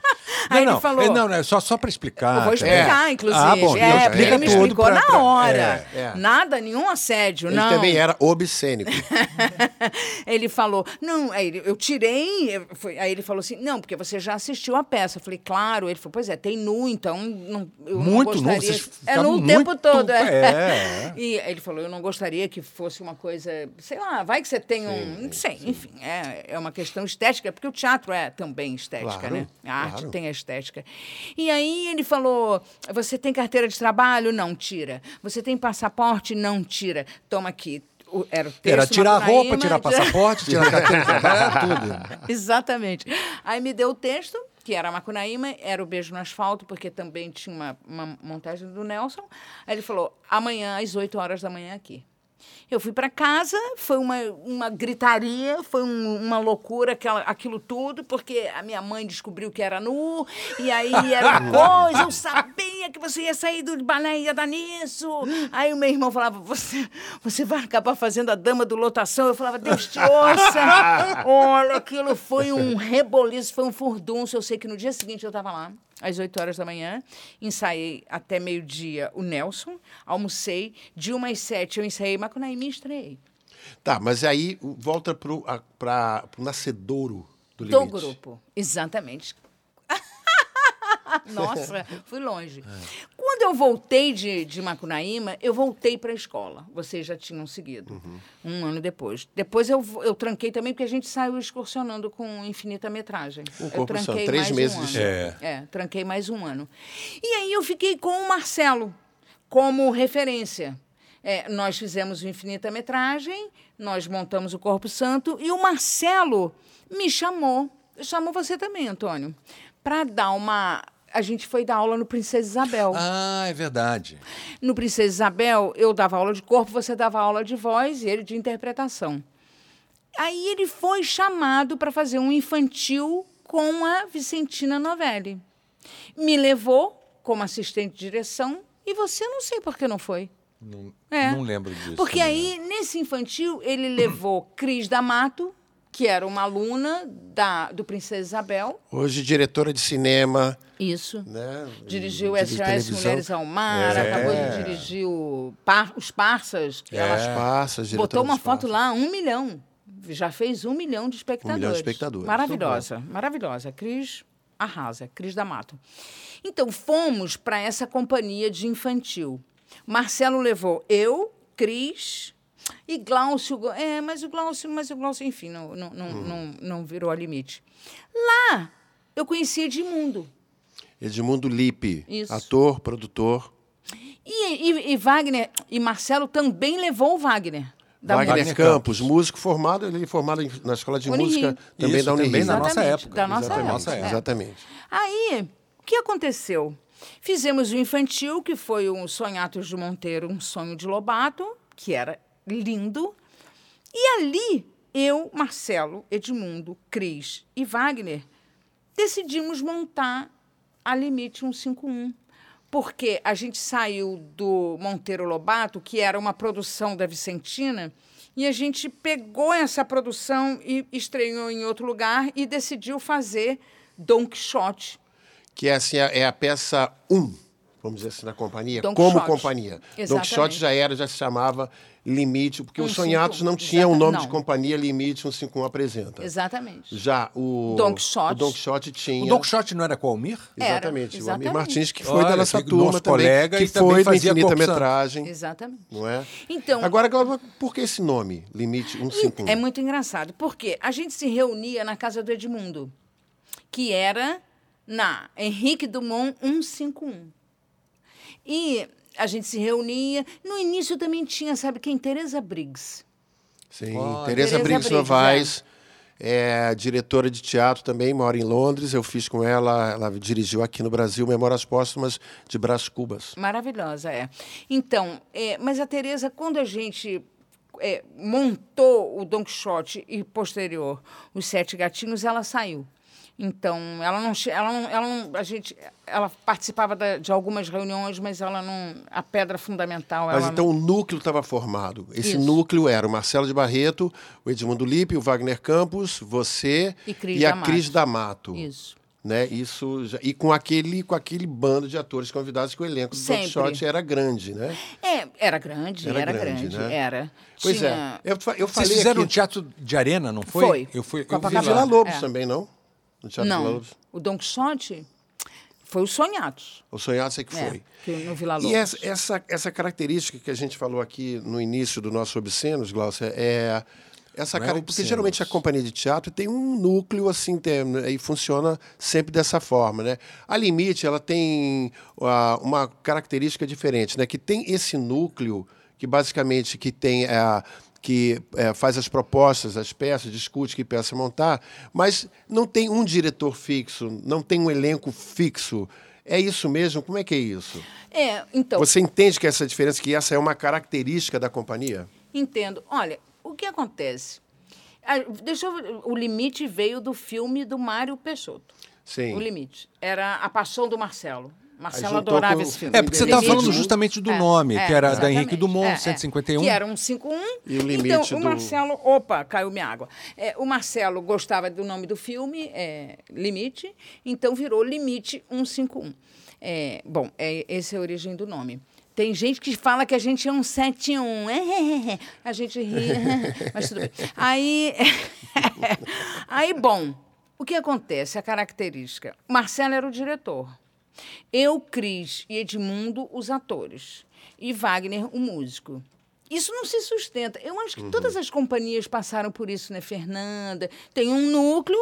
C: Aí
B: não,
C: ele falou.
B: é, não, não, é só, só para explicar.
C: Eu vou
B: tá?
C: explicar,
B: É.
C: inclusive.
B: Ah, bom,
C: é,
B: explica
C: ele me explicou
B: pra-
C: na
B: pra-
C: hora.
A: é, é.
C: Nada, nenhum assédio,
A: Ele
C: não.
A: também era obscênico.
C: ele falou, não, aí ele- eu tirei, aí ele falou assim, não, porque você já assistiu a peça. Eu falei, claro. Ele falou, pois é, tem nu, então não, eu
B: Muito
C: não
B: nu,
C: gostaria...
B: vocês
C: é nu o tempo todo. É. E ele falou, eu não gostaria que fosse uma coisa, sei lá, vai que você tem um, não sei, enfim, é, é uma questão estética, porque o teatro é também estética,
A: Claro,
C: né? A arte
A: claro.
C: tem a estética. E aí ele falou, você tem carteira de trabalho? Não, tira. Você tem passaporte? Não, tira. Toma aqui. O- era o texto,
B: Era tirar a roupa, tirar passaporte, tirar carteira de trabalho, tudo.
C: Exatamente. Aí me deu o texto, que era Macunaíma, era o Beijo no Asfalto, porque também tinha uma, uma montagem do Nelson. Aí ele falou, amanhã, às 8 horas da manhã, aqui. Eu fui para casa, foi uma, uma gritaria, foi um- uma loucura aquela, aquilo tudo, porque a minha mãe descobriu que era nu, e aí era coisa, eu sabia que você ia sair do balé e ia dar nisso. Aí o meu irmão falava, você, você vai acabar fazendo a dama do lotação. Eu falava, Deus te ouça. Olha, aquilo foi um reboliço, foi um furdunço. Eu sei que no dia seguinte eu estava lá, às 8 horas da manhã, ensaiei até meio-dia o Nelson, almocei, de uma às sete eu ensaiei Macunaíma e estreiei.
A: Tá, mas aí o- volta pro, a, pra, pro nascedouro do
C: Do
A: limite.
C: grupo, exatamente. Nossa, fui longe.
A: É.
C: Eu voltei de, de Macunaíma, eu voltei para a escola. Vocês já tinham seguido,
A: Uhum.
C: um ano depois. Depois eu, eu tranquei também, porque a gente saiu excursionando com infinita metragem.
A: O
C: eu
A: Corpo Santo,
C: tranquei
A: três
C: mais
A: meses
C: um
A: de
C: ano.
B: É.
C: É, tranquei mais um ano. E aí eu fiquei com o Marcelo como referência. É, nós fizemos o Infinita Metragem, nós montamos o Corpo Santo e o Marcelo me chamou, chamou você também, Antônio, para dar uma. A gente foi dar aula no Princesa Isabel.
B: Ah, é verdade.
C: No Princesa Isabel, eu dava aula de corpo, você dava aula de voz e ele de interpretação. Aí ele foi chamado para fazer um infantil com a Vicentina Novelli. Me levou como assistente de direção e você não sei por que não foi.
B: Não,
C: É.
B: não lembro disso.
C: Porque
B: né?
C: aí, nesse infantil, ele levou Cris D'Amato, que era uma aluna da, do Princesa Isabel.
A: Hoje, diretora de cinema,
C: Isso.
A: né?
C: Dirigiu SOS
A: televisão.
C: Mulheres ao Mar,
A: É.
C: acabou de dirigir o Par- Os Parsas. que ela
A: As Passas,
C: botou uma foto lá, um milhão. Já fez um milhão de espectadores.
A: Um milhão de espectadores.
C: Maravilhosa, maravilhosa. Cris arrasa, Cris D'Amato. Então, fomos para essa companhia de infantil. Marcelo levou eu, Cris e Glaucio. É, mas o Glaucio, mas o Glaucio, enfim, não, não, não,
A: Hum.
C: não, não virou a limite. Lá, eu conheci Edmundo.
A: Edmundo Lipe,
C: Isso.
A: ator, produtor.
C: E, e- e Wagner, e Marcelo também levou o Wagner. Da
A: Wagner,
B: Wagner
A: Campos, músico formado, ele formado na escola de
C: Unirio.
A: música também
B: Isso,
A: da Unirio.
B: também na nossa época.
C: da nossa
B: Exatamente,
C: época,
B: nossa
C: é.
B: época.
A: Exatamente.
C: Aí, o que aconteceu? Fizemos o infantil, que foi um Sonhatos de Monteiro, um sonho de Lobato, que era lindo. E ali, eu, Marcelo, Edmundo, Cris e Wagner decidimos montar a Limite 151. Porque a gente saiu do Monteiro Lobato, que era uma produção da Vicentina, e a gente pegou essa produção e estreou em outro lugar e decidiu fazer Don Quixote.
A: Que é, assim, é a peça 1, vamos dizer assim, na companhia,
C: Don
A: como
C: Quixote.
A: companhia. Don
C: Exatamente.
A: Quixote já era, já se chamava Limite, porque os
C: 151,
A: Sonhatos não tinham o nome de
C: não.
A: companhia Limite 151 apresenta.
C: Exatamente.
A: Já o
C: Don Quixote.
A: o Don Quixote tinha...
B: O Don Quixote não era com o Almir?
C: Era,
A: Exatamente, o Amir
C: exatamente.
A: Martins, que foi
B: Olha,
A: da nossa
B: que
A: turma também,
B: colega
A: que
B: e também
A: foi da
B: fazia
A: Infinita. Metragem,
C: Exatamente.
A: não é?
C: Então,
A: Agora, por que esse nome, Limite 151?
C: É muito engraçado, porque a gente se reunia na casa do Edmundo, que era na Henrique Dumont 151. E a gente se reunia. No início também tinha, sabe quem? Tereza Briggs.
A: Sim,
B: Olha.
A: Tereza Briggs, Novaes, é diretora de teatro também, mora em Londres. Eu fiz com ela, ela dirigiu aqui no Brasil Memórias Póstumas de Brás Cubas.
C: Maravilhosa, é. Então, é, mas a Tereza, quando a gente é, montou o Don Quixote e posterior os Sete Gatinhos, ela saiu. Então, ela não, ela não, ela não, a gente, ela participava da- de algumas reuniões, mas ela não, a pedra fundamental,
A: Mas
C: ela
A: então o núcleo estava formado. Esse
C: Isso.
A: núcleo era o Marcelo de Barreto, o Edmundo Lippe, o Wagner Campos, você
C: E Cris
A: a
C: D'Amato.
A: Cris D'Amato.
C: não, isso.
A: Né? Isso já- e com aquele, com aquele bando de atores convidados que o elenco do. Quixote era grande, né?
C: É, era grande,
A: Era
C: era,
A: grande,
C: grande,
A: né?
C: era.
A: Pois
C: Tinha-
A: é. Eu, eu
B: Vocês
A: falei
B: fizeram um
A: aqui...
B: teatro de arena, não foi?
C: Foi.
B: Eu fui. Eu vi
C: Copacabana.
A: Vila
B: lá.
A: Lobos
C: É.
A: também, não? No
C: Não, o Don Quixote foi o Sonhatos.
A: O Sonhado sei que
C: É,
A: foi.
C: que no Vila Lobos.
A: E essa, essa, essa característica que a gente falou aqui no início do nosso Obscenos, Glaucia, é essa
B: é
A: cara, porque geralmente a companhia de teatro tem um núcleo assim, tem, e funciona sempre dessa forma, né? A Limite, ela tem ah, uma característica diferente, né? Que tem esse núcleo que basicamente que tem a que eh, faz as propostas, as peças, discute que peça montar, mas não tem um diretor fixo, não tem um elenco fixo. É isso mesmo? Como é que é isso?
C: É, então,
A: Você entende que essa diferença, que essa é uma característica da companhia?
C: Entendo. Olha, o que acontece? Ah, Deixa eu, o limite veio do filme do Mário Peixoto.
A: Sim.
C: O limite. Era A Paixão do Marcelo. Marcelo adorava
A: com-
C: esse filme.
B: É, porque você estava falando justamente do
C: É,
B: nome,
C: é,
B: que era da. Henrique Dumont,
C: É, é.
B: 151.
C: Que era um 51.
A: E o limite
C: então, o
A: do-
C: Marcelo... Opa, caiu minha água. É, o Marcelo gostava do nome do filme, é, Limite, então virou Limite 151. É, bom, é, essa é a origem do nome. Tem gente que fala que a gente é um 71. É, a gente ri, mas tudo bem. Aí, aí, bom, o que acontece? A característica. Marcelo era o diretor. Eu, Cris e Edmundo, os atores. E Wagner, o músico. Isso não se sustenta. Eu acho que todas as companhias passaram por isso, né, Fernanda? Tem um núcleo,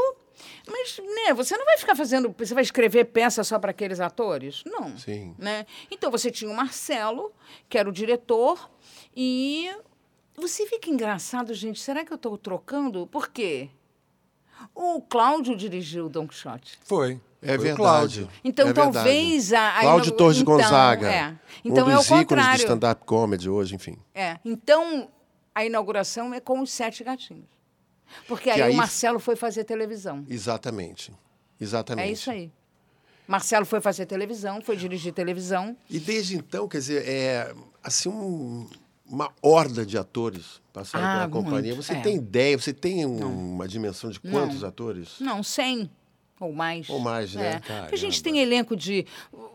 C: mas né, você não vai ficar fazendo. Você vai escrever peça só para aqueles atores? Não.
A: Sim.
C: Né? Então você tinha o Marcelo, que era o diretor, e você fica engraçado, gente. Será que eu estou trocando? Por quê? O Cláudio dirigiu Don Quixote.
B: Foi.
A: É verdade.
B: Cláudio.
C: Então,
A: É verdade.
C: talvez a. a
A: Cláudio
C: inaugura-
A: Torres de
C: então,
A: Gonzaga.
C: É. Então
A: um
C: é o
A: dos ícones do stand-up comedy hoje, enfim.
C: É. Então, a inauguração é com os sete gatinhos. Porque aí,
A: aí-
C: o Marcelo foi fazer televisão.
A: Exatamente. Exatamente.
C: É isso aí. Marcelo foi fazer televisão, foi dirigir televisão.
A: E desde então, quer dizer, é assim um- uma horda de atores passaram
C: Ah,
A: pela companhia.
C: muito,
A: Você
C: é.
A: tem ideia, você tem um- uma dimensão de quantos atores?
C: Não, 100. Ou mais.
A: Ou mais, né?
C: É. Porque a gente tem elenco de.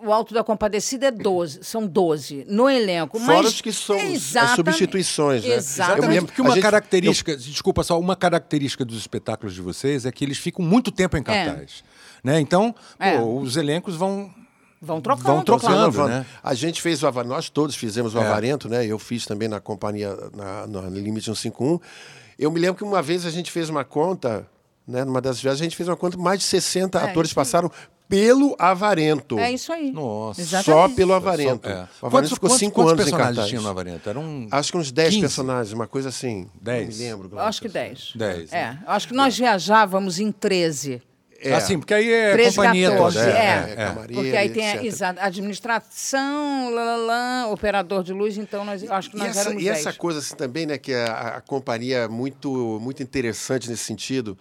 C: O Alto da Compadecida é 12, são 12 no elenco.
A: Fora
C: mas...
A: os que são as
C: Exatamente.
A: substituições, né?
C: Exatamente.
A: Eu me lembro
B: Porque uma
A: gente-
B: característica, desculpa só, uma característica dos espetáculos de vocês é que eles ficam muito tempo em cartaz. Né? Então, pô,
C: É.
B: os elencos vão.
C: Vão trocando.
B: Vão trocando, né?
A: A gente fez o Avarento, nós todos fizemos o
B: É.
A: Avarento, né? Eu fiz também na companhia, na, no Limite 151. Eu me lembro que uma vez a gente fez uma conta, né? Numa dessas viagens, a gente fez uma conta, mais de 60
C: É,
A: atores passaram pelo Avarento.
C: É isso aí.
B: Nossa.
A: Só
C: Exatamente.
A: pelo Avarento.
B: É.
A: O Avarento
B: Quantos,
A: ficou
B: quantos-
A: cinco
B: quantos
A: anos em
B: personagens tinha no Avarento? Era um...
A: Acho que uns 10
B: 15.
A: personagens, uma coisa assim.
B: 10.
A: Não me lembro.
C: Eu
A: Glaucio.
C: acho que 10.
B: 10.
C: É, eu acho que nós viajávamos em 13.
A: É.
B: Assim, porque aí é
C: 13,
B: companhia
C: 14,
B: toda.
C: é.
B: é, é.
A: camarim,
C: Porque aí tem a, exato, administração, lá, lá, lá, operador de luz, então nós, eu acho que
A: E
C: nós
A: essa,
C: éramos
A: e
C: 10.
A: essa coisa assim, também, né, que a, a companhia é muito, muito interessante nesse sentido,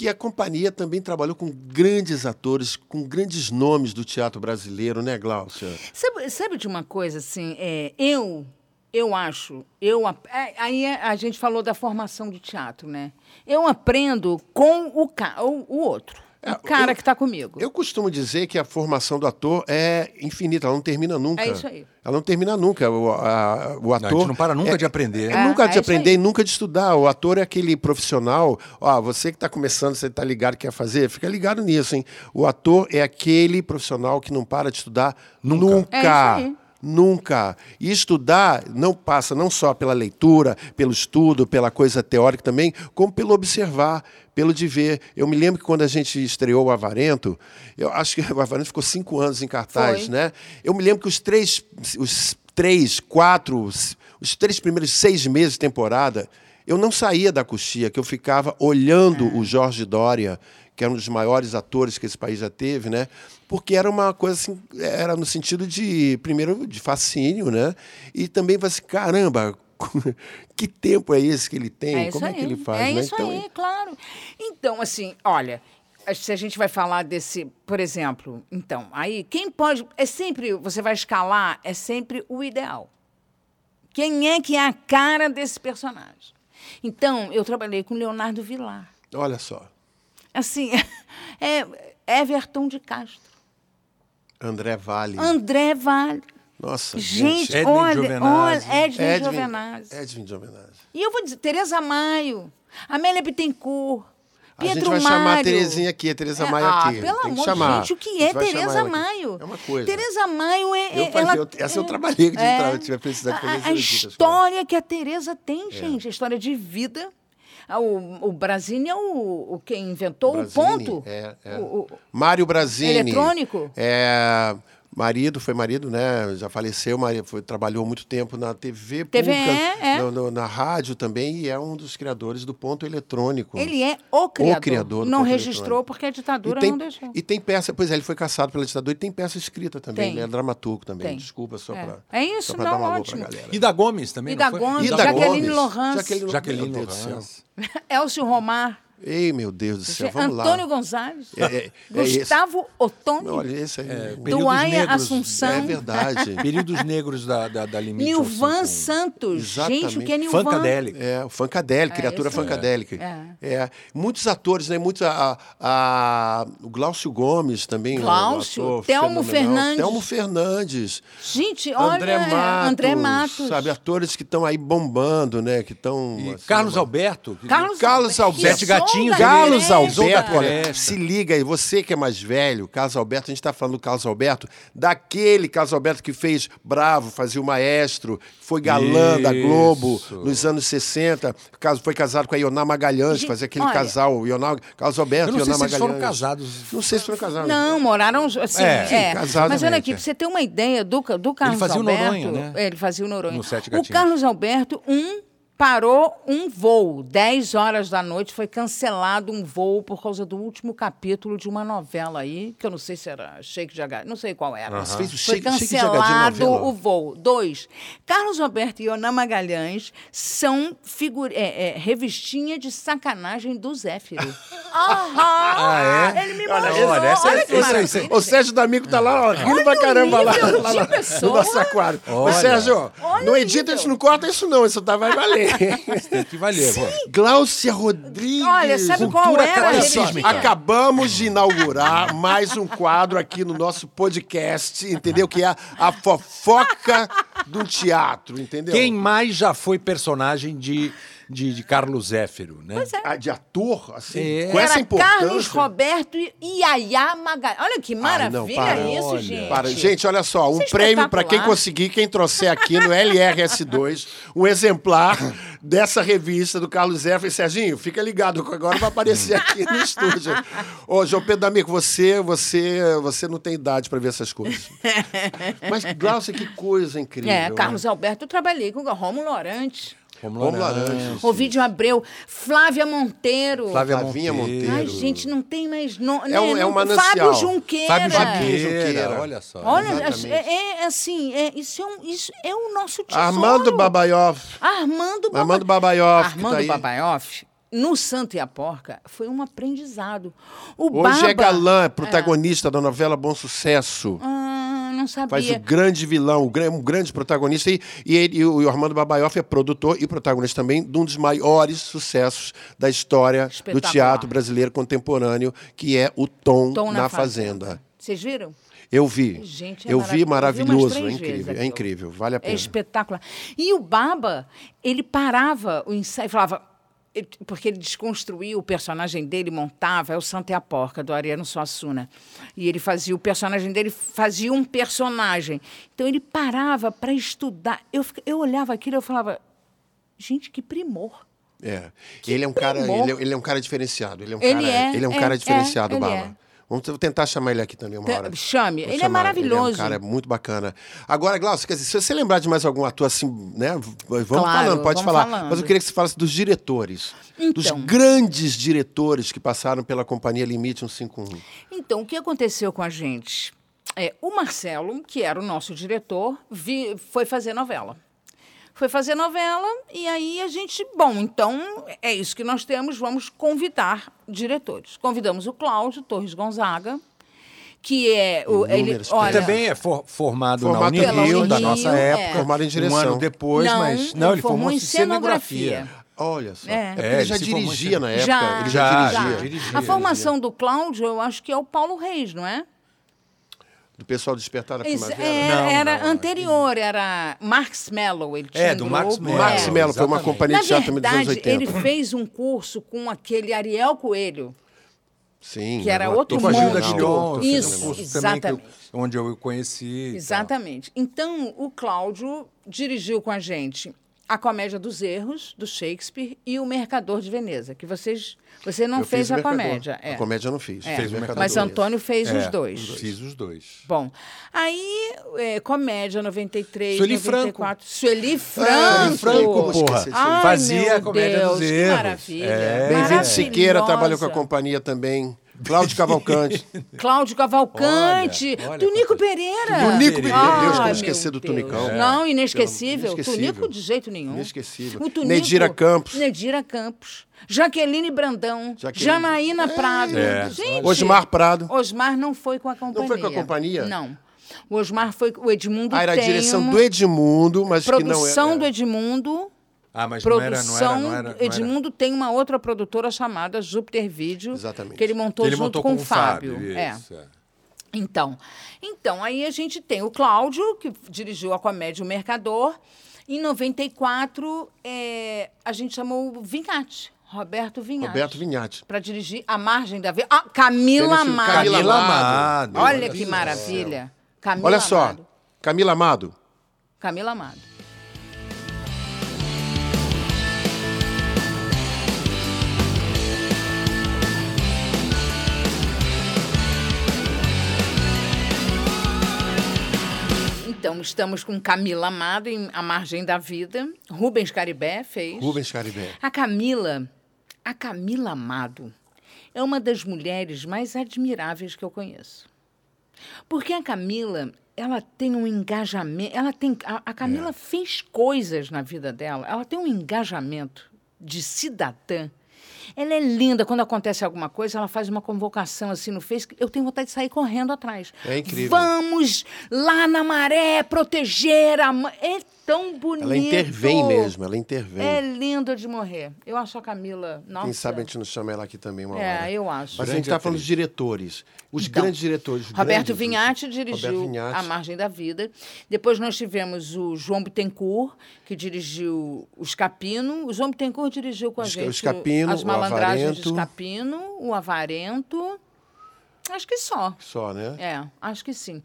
A: que a companhia também trabalhou com grandes atores, com grandes nomes do teatro brasileiro, né, Glaucia?
C: Sabe, sabe de uma coisa assim? É, eu, eu acho, eu é, aí é- a gente falou da formação de teatro, né? Eu aprendo com o, o, o outro,
A: É,
C: o cara
A: eu-
C: que está comigo.
A: Eu costumo dizer que a formação do ator é infinita, ela não termina nunca.
C: É isso aí.
A: Ela não termina nunca. O, a- o
B: Não,
A: ator.
B: a gente não para nunca
A: é-
B: de aprender.
A: É,
C: É,
A: nunca
C: é
A: de
C: isso
A: aprender
C: aí.
A: e nunca de estudar. O ator é aquele profissional. Ó, você que está começando, você está ligado que quer fazer, fica ligado nisso, hein? O ator é aquele profissional que não para de estudar nunca.
C: É isso aí.
A: Nunca. E estudar não passa não só pela leitura, pelo estudo, pela coisa teórica também, como pelo observar, pelo de ver. Eu me lembro que quando a gente estreou o Avarento, eu acho que o Avarento ficou cinco anos em cartaz,
C: Foi.
A: né? Eu me lembro que os três, os três, quatro, os três primeiros seis meses de temporada, eu não saía da coxia, que eu ficava olhando o Jorge Dória, que era um dos maiores atores que esse país já teve, né? Porque era uma coisa assim, era no sentido de, primeiro, de fascínio, né? E também vai assim, caramba, que tempo é esse que ele tem?
C: É
A: Como é
C: aí.
A: que ele faz?
C: É
A: né?
C: isso
A: Então,
C: aí, claro. Então, assim, olha, se a gente vai falar desse, por exemplo, então, aí, quem pode. É sempre, você vai escalar, é sempre o ideal. Quem é que é a cara desse personagem? Então, eu trabalhei com Leonardo Vilar.
A: Olha só,
C: Assim, é Everton de Castro.
A: André Vale.
C: André Vale.
A: Nossa,
C: Gente,
B: Edwin
C: olha,
B: Giovenazzi.
C: olha, Edwin,
A: Edwin,
C: Giovenazzi.
A: Edwin Giovenazzi.
C: E eu vou dizer, Tereza Maio, Amélia Bittencourt,
A: A gente
C: Pedro
A: vai
C: Mário.
A: chamar a Terezinha aqui, a Tereza
C: É,
A: Maia
C: ah,
A: aqui.
C: pelo
A: Tem que
C: amor de gente, o que
A: gente
C: é Tereza. Maio?
A: É uma coisa.
C: Tereza Maio é.
A: Eu
C: é- ela,
A: eu- essa eu
C: é-
A: trabalhei de tra- tive a felicidade de fazer
C: a, a história que a Tereza tem, gente, a história de vida. Ah, O, o Brasini é o, o quem inventou
A: Brasini,
C: o ponto.
A: É, é.
C: O- o-
A: Mário Brasini.
C: Eletrônico?
A: É, marido, foi marido, né? Já faleceu, marido, foi, trabalhou muito tempo na TV
C: TVE,
A: pública,
C: é.
A: no- no- na rádio também, e é um dos criadores do ponto eletrônico.
C: ele é o criador.
A: criador do
C: não
A: ponto
C: registrou
A: eletrônico.
C: porque a ditadura
A: tem,
C: não deixou.
A: e tem peça, pois é, ele foi caçado pela ditadura e tem peça escrita também,
C: Tem.
A: ele é dramaturgo também.
C: Tem.
A: Desculpa, só
C: É.
A: para
C: É isso,
A: só pra
C: não,
A: dar um alô
C: ótimo.
A: pra galera.
B: E da Gomes também,
C: E da? Gomes,
A: da
C: Jaqueline
A: Gomes,
C: Lohans.
A: Jaqueline.
B: Lohans.
C: Elcio Romar.
A: Ei, meu Deus do céu, vamos
C: Antônio
A: lá.
C: Gonzalez.
A: É, é, é.
C: Gustavo Ottoni.
A: Olha, esse aí.
B: períodos
C: Duaia
B: negros,
C: Assunção.
A: é verdade.
B: Períodos negros da, da, da Limite.
C: Nilvan
B: 151.
C: Santos.
A: Exatamente.
C: Gente, o que é Nilvan?
B: Funkadelic.
A: É, o Funkadelic, criatura. Funkadelic.
C: É.
A: É. Muitos atores, né? Muitos, a, a- o Glaucio Gomes também. um
C: Glaucio,
A: ator
C: Telmo
A: fenomenal.
C: Fernandes.
A: Telmo Fernandes.
C: Gente, olha.
A: André Matos.
C: André Matos.
A: Sabe, atores que estão aí bombando, né? Que estão. Assim,
B: Carlos Alberto.
C: Carlos,
A: Carlos Alberto.
B: Sete Gatinhos,
A: Carlos. Alberto, olha, se liga aí, você que é mais velho, Carlos Alberto, a gente está falando do Carlos Alberto, daquele Carlos Alberto que fez Bravo, fazia o maestro, foi galã da Globo
B: Isso.
A: nos anos 60, caso- foi casado com a Ioná Magalhães, fazia aquele
C: olha-
A: casal, Ioná, Carlos Alberto
B: Eu
A: e
B: não sei
A: Ioná
B: se foram
A: Magalhães.
B: casados.
A: Não sei se foram casados.
C: Não, moraram assim.
B: É,
C: É,
A: sim, casados
C: Mas olha aqui, pra você ter uma ideia do, do Carlos
B: fazia o
C: Alberto.
B: Noronha, né?
C: É, ele fazia o Noronha.
B: No Sete
C: o. Carlos Alberto, um parou um voo. 10 horas da noite foi cancelado um voo por causa do último capítulo de uma novela aí, que eu não sei se era Shake de H, não sei qual era.
A: Mas fez o
C: Foi
A: Shake- Shake de H de
C: cancelado
A: novela?
C: o voo. Dois, Carlos Alberto e Ioná Magalhães são figura, é, é, revistinha de sacanagem do Zéfiro. Aham!
B: Ah, é?
C: Ele me
A: Olha,
B: Olha, essa é-
C: Olha que
B: esse é-
C: maravilha.
A: O Sérgio D'Amico tá lá, ó, rindo pra caramba lá, lá, lá no nosso aquário. Ô,
B: Olha.
A: Sérgio,
C: Olha
A: não edita, a gente não corta isso não, isso tá, vai valer.
B: Tem que valer. pô.
A: Gláucia Rodrigues.
C: Olha, sabe qual
B: Cultura
C: era
A: Olha acabamos de inaugurar mais um quadro aqui no nosso podcast, entendeu? Que é a, a fofoca do teatro, entendeu?
B: Quem mais já foi personagem de, de, de Carlos Zéfiro, né?
C: Pois é.
A: Ah, de ator, assim,
B: É.
A: com essa
C: Era
A: importância.
C: Carlos Roberto e Yaya Magalhães. Olha que maravilha
A: não, para,
C: isso,
B: olha.
C: gente.
A: Para, gente, olha só, um
C: Isso é
A: prêmio para quem conseguir, quem trouxer aqui no LRS2, um exemplar dessa revista do Carlos Zé. Serginho, fica ligado, que agora vai aparecer aqui no estúdio. Ô, João Pedro D'Amico, você, você, você não tem idade para ver essas coisas. Mas, Glaucia, que coisa incrível.
C: É,
A: né?
C: Carlos Alberto, eu trabalhei com o Rômulo Arantes,
A: Romulo Arantes.
C: Ovidio Abreu, Flávia Monteiro.
B: Flávia
A: Flavinha
B: Monteiro.
C: Ai, gente, não tem mais nome.
A: É um- é um manancial.
C: Fábio Junqueira.
B: Fábio
A: Junqueira.
B: Junqueira, olha só.
C: Olha,
A: Exatamente.
C: é, é assim, é, isso, é um, isso é o nosso tesouro.
A: Armando Babaioff.
C: Armando, Baba-
A: Armando Babaioff,
C: Armando
A: tá aí.
C: Babaioff, no Santo e a Porca, foi um aprendizado. O
A: Hoje
C: Baba,
A: é galã, é protagonista da novela Bom Sucesso.
C: Ah, não sabia.
A: Faz o grande vilão, um grande protagonista. E, e, ele, e o Armando Babaioff é produtor e protagonista também de um dos maiores sucessos da história do teatro brasileiro contemporâneo, que é o Tom,
C: Tom
A: na, Fazenda.
C: Vocês viram?
A: Eu vi.
C: Gente, é
A: eu vi
C: maravilhoso. Eu vi
A: maravilhoso. É incrível, é incrível. Vale a
C: É
A: pena.
C: espetacular. E o Baba, ele parava o ensaio, falava. Ele- Porque ele desconstruía o personagem dele, montava, é o Santa e a Porca, do Ariano Suassuna. E ele fazia, o personagem dele fazia um personagem. Então ele parava para estudar. Eu, eu olhava aquilo e eu falava, gente, que primor.
A: É. Ele é um cara,
C: primor.
A: ele, é- ele é um cara diferenciado. Ele é um
C: Ele
A: cara,
C: é,
A: ele é um
C: é,
A: cara
C: é,
A: diferenciado,
C: ele
A: Baba.
C: É.
A: Vamos tentar chamar ele aqui também uma hora.
C: chame.
A: Vou
C: Ele é
A: chamar.
C: maravilhoso.
A: Ele é um cara muito bacana. Agora, Glaucio, quer dizer, se você lembrar de mais algum ator assim, né? Vamos
C: Claro,
A: falando, pode
C: vamos
A: falar.
C: falando.
A: Mas eu queria que você falasse dos diretores. Dos
C: Então.
A: grandes diretores que passaram pela Companhia Limite 151.
C: Então, o que aconteceu com a gente? É, o Marcelo, que era o nosso diretor, vi- foi fazer novela. Foi fazer novela e aí a gente, bom, então é isso que nós temos, vamos convidar diretores. Convidamos o Cláudio Torres Gonzaga, que é o ele, olha,
B: Também é for- formado,
A: Formado
B: na Unirio, da nossa
C: é.
B: época.
A: Formado em direção.
B: Um ano depois,
C: Não,
B: mas... Não,
C: ele formou em
B: cenografia.
C: cenografia.
A: Olha só.
C: É.
A: É
B: É,
A: ele
B: ele
A: já
B: formou
A: dirigia na época.
C: já,
A: ele já,
B: já,
A: dirigia.
B: dirigia.
C: A formação do Cláudio, eu acho que é o Paulo Reis, não é?
A: Do pessoal Despertar da
C: Isso,
A: Primavera.
C: é,
B: Não,
C: era
B: não,
C: anterior, era Marx Mello. Ele tinha
B: É,
C: um
B: do
C: grupo,
B: Marx Mello.
A: Max
B: É,
A: Mello foi uma
B: exatamente.
A: companhia
C: Na
A: de teatro também dos anos
C: verdade,
A: 80.
C: ele fez um curso com aquele Ariel Coelho.
A: Sim.
C: que era
A: um
C: outro
B: com a
C: mundo.
B: Gilda Guilhom,
C: Isso,
B: um curso também que eu-
C: exatamente.
B: onde eu conheci. e tal.
C: Exatamente. Então, o Cláudio dirigiu com a gente a Comédia dos Erros, do Shakespeare, e o Mercador de Veneza, que vocês... Você não
A: Eu
C: fez a
A: Mercador.
C: comédia. É.
A: A comédia eu não fiz.
C: É.
A: Fiz o Mercador
C: Mas. Antônio fez
B: É,
C: os dois.
B: Fiz os dois.
C: Bom, aí, é, comédia 93,
B: Sueli
C: 94. Sueli
A: Ah,
C: Franco.
A: Franco,
B: Como
A: porra.
B: esquecer
C: Ai,
B: Fazia
C: meu
B: a comédia
C: Deus,
B: dos
C: que
B: erros.
C: maravilha.
B: É.
A: Bem-vindo Siqueira trabalhou com a companhia também. Cláudio Cavalcante.
C: Cláudio Cavalcante,
B: Olha, olha
C: Tunico Pereira.
A: Tunico Pereira.
C: Ai,
A: Deus, como esquecer do. Tunicão.
C: Não,
A: É.
C: inesquecível.
A: Inesquecível.
C: Tunico de jeito nenhum.
A: Inesquecível.
C: O Tunico,
A: Nedira Campos.
C: Nedira Campos. Jaqueline Brandão.
A: Jaqueline.
C: Janaína Prado.
B: É.
C: Gente,
A: Osmar Prado.
C: Osmar não foi com a companhia.
A: foi com a companhia?
C: Não. O Osmar foi... O Edmundo
A: Ah, era a direção do Edmundo, mas que não
C: produção
A: é.
C: do Edmundo...
B: Ah, mas não era,
C: Produção,
B: não era, não era, não era.
C: Edmundo tem uma outra produtora chamada Júpiter Vídeo,
A: Exatamente.
C: que ele montou
B: Ele
C: junto
B: montou
C: com,
B: com
C: o Fábio. é.
B: isso, é.
C: Então, então, aí a gente tem o Cláudio, que dirigiu a comédia O Mercador. Em 94, é, a gente chamou o Vinhate, Roberto Vinhate.
A: Roberto Vinhati.
C: Para dirigir A Margem da Vida. Ah, Camila
A: Tênis-
C: Amado.
A: Camila Amado.
C: Olha que maravilha. Camila
A: Olha só,
C: Amado.
A: Camila Amado.
C: Camila Amado. Então, estamos com Camila Amado em A Margem da Vida. Rubens Caribé fez.
A: Rubens Caribé.
C: A Camila, a Camila Amado, é uma das mulheres mais admiráveis que eu conheço. Porque a Camila, ela tem um engajamento, ela tem, a, a Camila fez coisas na vida dela, ela tem um engajamento de cidadã Ela é linda. Quando acontece alguma coisa, ela faz uma convocação assim no Face. Eu tenho vontade de sair correndo atrás.
A: É incrível.
C: Vamos lá na maré proteger a mãe. É tão bonito.
A: Ela intervém mesmo, ela intervém.
C: É lindo de morrer. Eu acho a Camila. Nossa.
A: Quem sabe a gente não chama ela aqui também uma
C: É,
A: hora.
C: eu acho.
A: Mas a gente está falando dos diretores. Os
C: Então,
A: grandes diretores. os
C: Roberto
A: grandes-
C: Vinhati dirigiu
A: Roberto Vinhati.
C: A Margem da Vida. Depois nós tivemos o João Bittencourt, que dirigiu o Escapino. O João Bittencourt dirigiu com a gente
A: Escapino,
C: As
A: o
C: Malandragens de. Escapino, o Avarento. Acho que só.
A: Só, né?
C: É, acho que sim.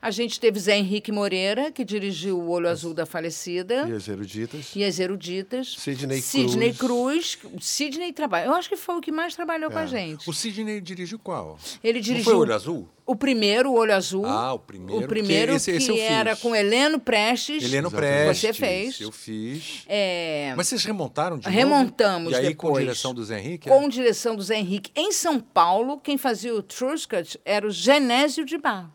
C: A gente teve Zé Henrique Moreira, que dirigiu O Olho Azul da Falecida.
A: E as eruditas.
C: E as eruditas.
A: Sidney
C: Sidney Cruz. Sidney trabalha. Eu acho que foi o que mais trabalhou
A: É.
C: com a gente.
B: O Sidney dirigiu qual?
C: Ele
B: Não
C: dirigiu.
B: foi o Olho Azul?
C: O primeiro, o Olho Azul.
B: Ah, o primeiro,
C: O primeiro
B: que esse- esse
C: que
B: eu fiz.
C: era com Heleno Prestes.
B: Heleno. Prestes.
C: Você fez.
B: Eu fiz.
C: É,
B: Mas vocês remontaram de novo?
C: Remontamos
B: E aí
C: depois.
B: com direção do Zé Henrique?
C: com direção do Zé Henrique. Em São Paulo, quem fazia o Truscat era o Genésio de Bar.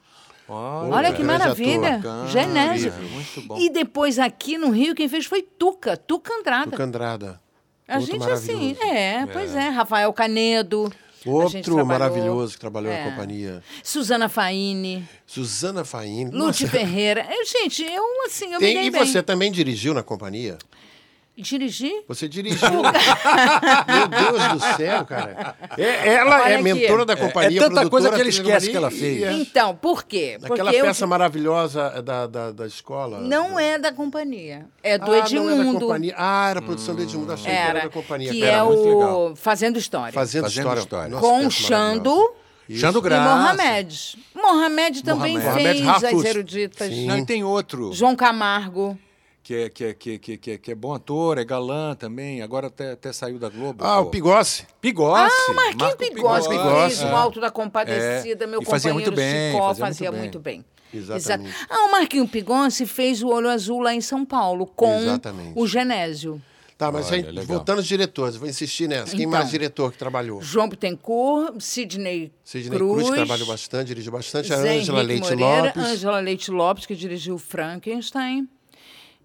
C: Olha que
A: grande
C: maravilha.
B: ator.
C: Genésio.
B: Muito.
C: E depois aqui no Rio, quem fez foi Tuca. Tuca Andrada.
A: Tuca Andrada.
C: A
A: Outro
C: gente assim,
A: maravilhoso.
C: é, pois é. Rafael Canedo.
A: Outro maravilhoso que trabalhou
C: É.
A: na companhia.
C: Suzana Faini.
A: Suzana Faini.
C: Lute. Ferreira. Eu, gente, eu assim, eu me
A: Tem,
C: dei
A: e
C: bem.
A: você também dirigiu na companhia?
C: Dirigi?
A: Você dirigiu. Meu Deus do céu, cara. É- ela
C: Olha
A: é
C: aqui.
A: mentora da
B: É- é
A: companhia.
B: tanta coisa
A: produtora,
B: que ele esquece que ela
A: companhia,
B: fez.
A: e é
C: Então, por quê?
A: Aquela
C: Porque eu-
A: peça maravilhosa da, da, da escola.
C: Não é da companhia. É do
A: ah, Não é da
C: Edmundo.
A: companhia. Ah, era a produção do Edmundo. Achei que era
C: Era.
A: da companhia.
C: Que
A: cara.
C: é o. Fazendo História.
A: Fazendo,
B: Fazendo
A: história.
B: História.
A: Nossa,
C: com
A: peça
C: Xando.
B: Xando
C: e
B: Graça.
C: Mohamed. Mohamed também
B: Mohamed.
C: fez
A: Mohamed
C: As. Eruditas.
A: Sim.
B: Não, e tem outro,
C: João Camargo.
B: Que é, que, é, que, é- que, é- que, é- que é bom ator, é galã também, agora até, até saiu da Globo.
A: Ah,
B: pô.
A: o Pigossi.
B: Pigossi.
C: Ah, Marquinhos
B: Marco
C: Pigossi, que
A: Pigossi.
C: fez o Alto da Compadecida,
B: É.
C: meu
B: E fazia
C: companheiro
B: muito bem,
C: Chicó
B: fazia
C: fazia
B: muito
C: muito bem.
A: Exatamente.
C: Exato. Ah, o Marquinho Pigossi fez o Olho Azul lá em São Paulo, com
A: Exatamente.
C: o Genésio.
A: Tá, mas
B: Olha,
A: aí,
B: legal.
A: voltando aos diretores, vou insistir nessa. Quem
C: Então.
A: mais diretor que trabalhou?
C: João Bittencourt, Sidney,
A: Sidney
C: Cruz,
A: trabalhou bastante, dirigiu bastante. A
C: Zé
A: Ângela
C: Henrique
A: Leite
C: Moreira,
A: Lopes.
C: Ângela Leite Lopes, que dirigiu Frankenstein.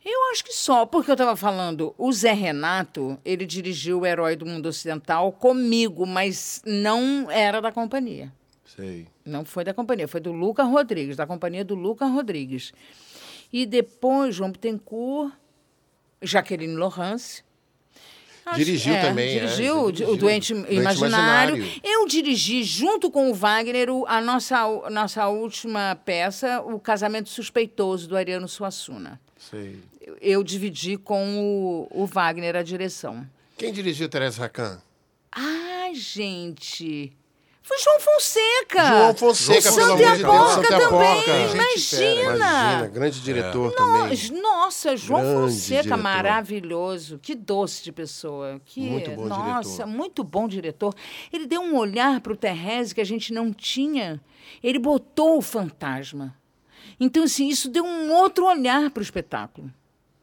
C: Eu acho que só, porque eu estava falando, o Zé Renato, ele dirigiu o Herói do Mundo Ocidental comigo, mas não era da companhia.
A: Sei.
C: Não foi da companhia, foi do Luca Rodrigues, da companhia do Luca Rodrigues. E depois, João Bittencourt, Jaqueline Lawrence.
A: Dirigiu também, é,
C: Dirigiu, o-
A: dirigiu.
C: o Doente,
A: Doente
C: Imaginário.
A: Imaginário.
C: Eu dirigi, junto com o Wagner, a nossa, nossa última peça, O Casamento Suspeitoso, do Ariano Suassuna.
A: Sei.
C: Eu, dividi com o, o Wagner a direção.
A: Quem dirigiu Teresa Racan?
C: Ai, gente... Foi João Fonseca!
A: João Fonseca,
C: Santa
A: pelo amor de Deus. Santa
C: também,
A: Apoca.
C: imagina!
A: Imagina, grande diretor
C: No-
A: também.
C: Nossa, João
A: Grande
C: Fonseca,
A: diretor.
C: maravilhoso. Que doce de pessoa. Que,
A: Muito bom
C: nossa,
A: diretor.
C: muito bom diretor. Ele deu um olhar para o Terrese que a gente não tinha. Ele botou o fantasma. Então, assim, isso deu um outro olhar para o espetáculo.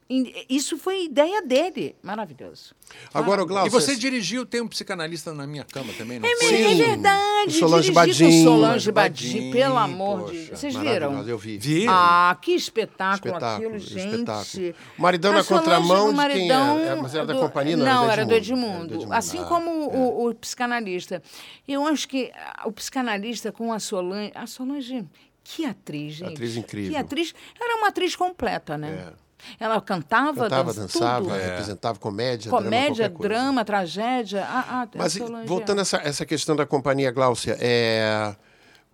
C: E Isso foi ideia dele. Maravilhoso.
A: Agora, o
B: E
A: Glaucio...
B: você dirigiu, tem um psicanalista na minha cama também, não
C: É,
B: foi?
C: mesmo, é
A: Sim.
C: verdade.
A: O Solange
C: dirigi
A: Badim.
C: com Solange
B: Solange
C: Badim, pelo amor de
B: poxa,
C: Vocês viram?
A: Eu vi.
B: Vi.
C: Ah, que espetáculo,
A: Espetáculo,
C: aquilo, gente.
A: espetáculo. O Maridão
C: A
A: na
C: Solange,
A: contramão de quem
C: Maridão
A: era? É, mas era da
C: do-
A: companhia, não,
C: Não,
A: era do
C: do
A: Edmundo. Era do Edmundo.
C: Assim
A: Ah,
C: como o, o psicanalista. Eu acho que o psicanalista com a Solange... A Solange, que atriz, gente.
A: Atriz incrível.
C: Que atriz. Era uma atriz completa, né?
A: É.
C: Ela cantava,
A: Cantava,
C: dan-
A: dançava,
C: tudo.
A: representava comédia,
C: Comédia,
A: drama,
C: drama, tragédia. Ah, ah,
A: Mas
C: Solange,
A: voltando
C: é.
A: a essa, essa questão da companhia, Gláucia, é...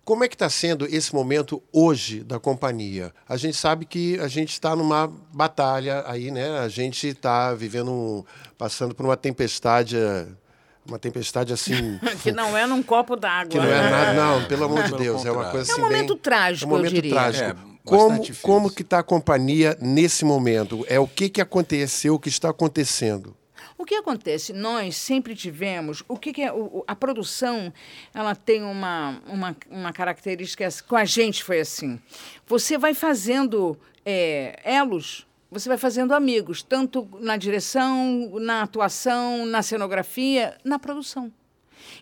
A: como é que está sendo esse momento hoje da companhia? A gente sabe que a gente está numa batalha aí, né? A gente está vivendo, um... passando por uma tempestade, uma tempestade assim...
C: Que não é num copo d'água.
A: Que não é nada, não, pelo amor de
B: Pelo
A: Deus. É uma coisa
C: É um
A: assim.
C: momento
A: bem-
C: trágico,
A: É um
C: eu
A: momento
C: diria.
A: trágico.
B: É,
A: como, como que está a companhia nesse momento? É o que, que aconteceu, o que está acontecendo?
C: O que acontece? Nós sempre tivemos. O que, que é. o- a produção ela tem uma, uma, uma característica. Com a gente foi assim. Você vai fazendo é, elos, você vai fazendo amigos, tanto na direção, na atuação, na cenografia, na produção.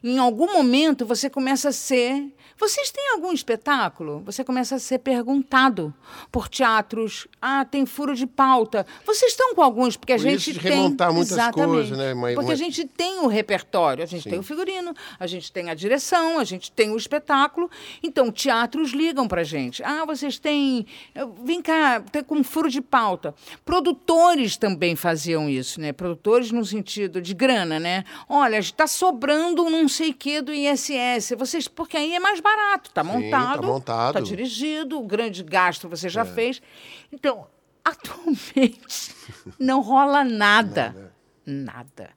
C: Em algum momento você começa a ser Vocês têm algum espetáculo? Você começa a ser perguntado por teatros. Ah, tem furo de pauta. Vocês estão com alguns? Porque a
A: Por
C: gente
A: isso de
C: tem.
A: remontar muitas
C: Exatamente.
A: coisas, né?
C: Porque a gente tem o repertório, a gente tem o figurino, a gente tem a direção, a gente tem o espetáculo. Então, teatros ligam pra gente. Ah, vocês têm. Vem cá, tem com furo de pauta. Produtores também faziam isso, né? Produtores no sentido de grana, né? Olha, está sobrando um não sei o que do ISS. Vocês, porque aí é mais barato, tá
A: Sim,
C: montado.
A: tá montado.
C: Tá dirigido, o grande gasto você
A: É.
C: já fez. Então, atualmente, não rola nada. Nada.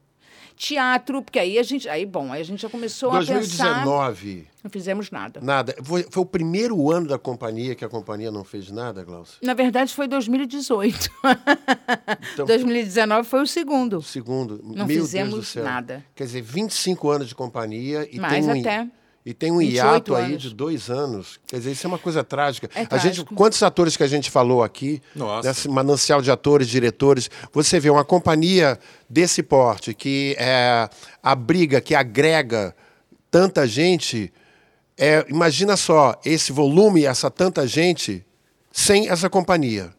C: Teatro, porque aí a gente. Aí, bom, aí a gente já começou a pensar.
A: 2019,
C: Não fizemos nada.
A: nada. Foi, foi o primeiro ano da companhia que a companhia não fez nada, Glaucio?
C: Na verdade, foi 2018.
A: Então-
C: 2019 foi o segundo.
A: Segundo,
C: Não
A: meu
C: fizemos
A: Deus do céu.
C: nada.
A: Quer dizer, 25 anos de companhia e
C: Mais
A: tem um,
C: até.
A: E tem um
C: 28
A: hiato aí
C: anos.
A: de dois anos. Quer dizer, isso é uma coisa trágica.
C: É
A: a gente, quantos atores que a gente falou aqui,
B: Nossa.
A: nesse manancial de atores, diretores, você vê uma companhia desse porte que é abriga, que agrega tanta gente. é, imagina só esse volume, essa tanta gente, sem essa companhia.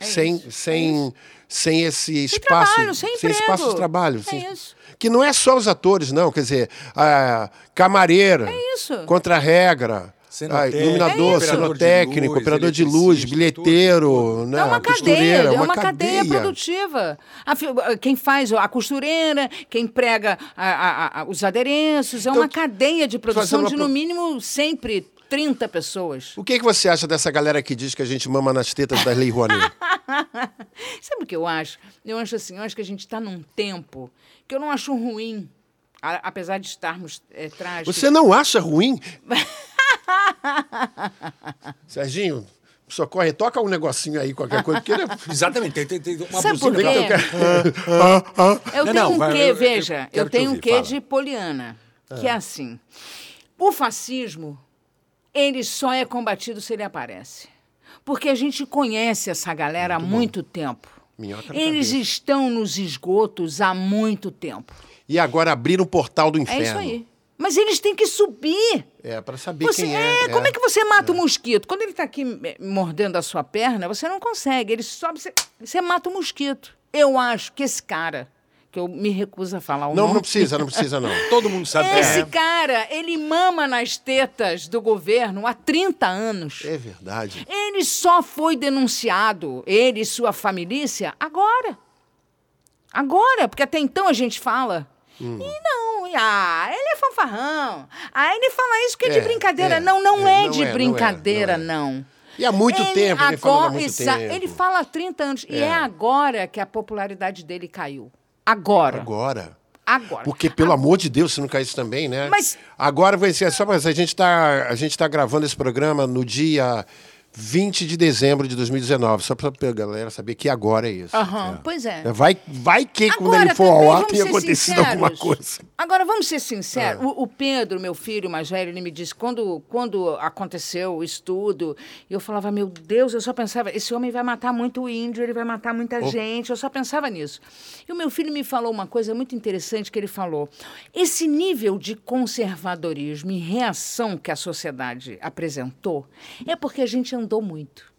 C: É
A: sem,
C: isso, é
A: sem, sem esse
C: Sem
A: espaço,
C: trabalho, sem emprego.
A: espaço de trabalho.
C: É
A: sem-
C: isso.
A: Que não é só os atores, não. Quer dizer, a camareira,
C: É isso.
A: contra-regra, iluminador,
C: É
A: cenotécnico, operador de luz, bilheteiro, né,
C: É uma cadeia, é uma, cadeia, produtiva. A quem faz a costureira, quem prega a- a- a- os adereços, é uma cadeia de produção
A: Então, uma
C: de, no
A: pro-
C: mínimo, sempre 30 pessoas.
A: O que, que você acha dessa galera que diz que a gente mama nas tetas da Lei Rouanet?
C: Sabe o que eu acho? Eu acho assim, eu acho que a gente está num tempo que eu não acho ruim, a- apesar de estarmos é, trágicos.
A: Você não acha ruim? Serginho, socorre, toca um negocinho aí, qualquer coisa. Porque ele é-
B: Exatamente, tem, tem, tem uma
C: Sabe por quê?
B: que
C: Eu
B: Não,
C: tenho
B: não,
C: um quê,
B: eu- eu
C: veja, eu
B: te
C: tenho um quê
B: fala.
C: de Poliana, que é assim. O fascismo, ele só é combatido se ele aparece. Porque a gente conhece essa galera há muito tempo.
A: Minhoca na
C: Eles
A: cabeça.
C: estão nos esgotos há muito tempo.
A: E agora abriram o portal do
C: É
A: inferno.
C: isso aí. Mas eles têm que subir.
A: É, para saber
C: Você,
A: quem
C: é,
A: é.
C: como é que você mata o mosquito? Quando ele está aqui mordendo a sua perna, você não consegue. Ele sobe, você, você mata o mosquito. Eu acho que esse cara, que eu me recuso a falar o
A: Não,
C: nome.
A: não precisa, não precisa, não.
B: todo mundo sabe.
C: Esse
B: É.
C: cara, ele mama nas tetas do governo há 30 anos.
A: É verdade.
C: Ele só foi denunciado, ele e sua família, agora. Agora, porque até então a gente fala.
A: Hum.
C: E não, e, ah, ele é fanfarrão. Ah, ele fala isso que é, de
A: É,
C: brincadeira.
A: é,
C: não, não
A: é,
C: é,
A: não
C: de
A: é, não é,
C: brincadeira,
A: não
C: não.
A: E há muito
C: Ele
A: tempo, vem falando há muito tempo.
C: Ele fala há 30 anos. E
A: é
C: agora que a popularidade dele caiu. Agora.
A: Agora.
C: Agora.
A: Porque, pelo amor de Deus, se não caísse também, né?
C: Mas-
A: Agora vai ser só para a gente tá A gente tá gravando esse programa no dia 20 de dezembro de 2019. Só para a galera saber que agora é isso.
C: Aham, Pois é.
A: Vai, vai que quando
C: Agora,
A: ele for ao ar
C: ser
A: acontecido
C: sinceros.
A: alguma coisa.
C: Agora, vamos ser sinceros.
A: É.
C: O, o Pedro, meu filho mais velho, ele me disse, quando, quando aconteceu isso tudo, eu falava, meu Deus, eu só pensava, esse homem vai matar muito índio, ele vai matar muita gente, eu só pensava nisso. E o meu filho me falou uma coisa muito interessante que ele falou. Esse nível de conservadorismo e reação que a sociedade apresentou é porque a gente andou muito.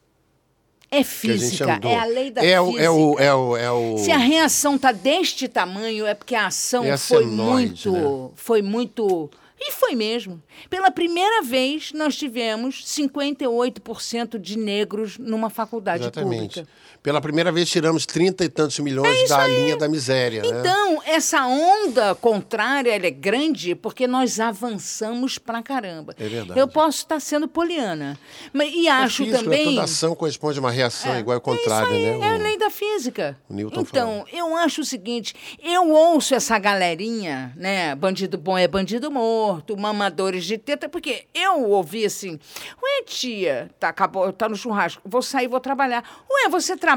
C: É física,
A: andou.
C: é a lei da
A: é o,
C: física.
A: é o, é o, é o...
C: Se a reação tá deste tamanho, é porque a ação
A: É
C: foi
A: senoide,
C: muito.
A: né?
C: Foi muito. E foi mesmo. Pela primeira vez, nós tivemos 58% de negros numa faculdade
A: Exatamente.
C: pública.
A: Pela primeira vez tiramos 30 e tantos milhões da linha da miséria. né?
C: Então, essa onda contrária é grande porque nós avançamos pra caramba.
A: É verdade.
C: Eu posso estar sendo poliana. Mas, e acho
A: é físico,
C: também.
A: Toda ação corresponde a uma reação
C: É,
A: igual ao contrário,
C: é aí,
A: né?
C: É a lei da física.
A: o Newton
C: então, eu acho o seguinte: eu ouço essa galerinha, né? Bandido bom é bandido morto, mamadores de teta, porque eu ouvi assim: Ué, tia, tá, acabou, tá no churrasco, vou sair, vou trabalhar. Ué, você trabalha?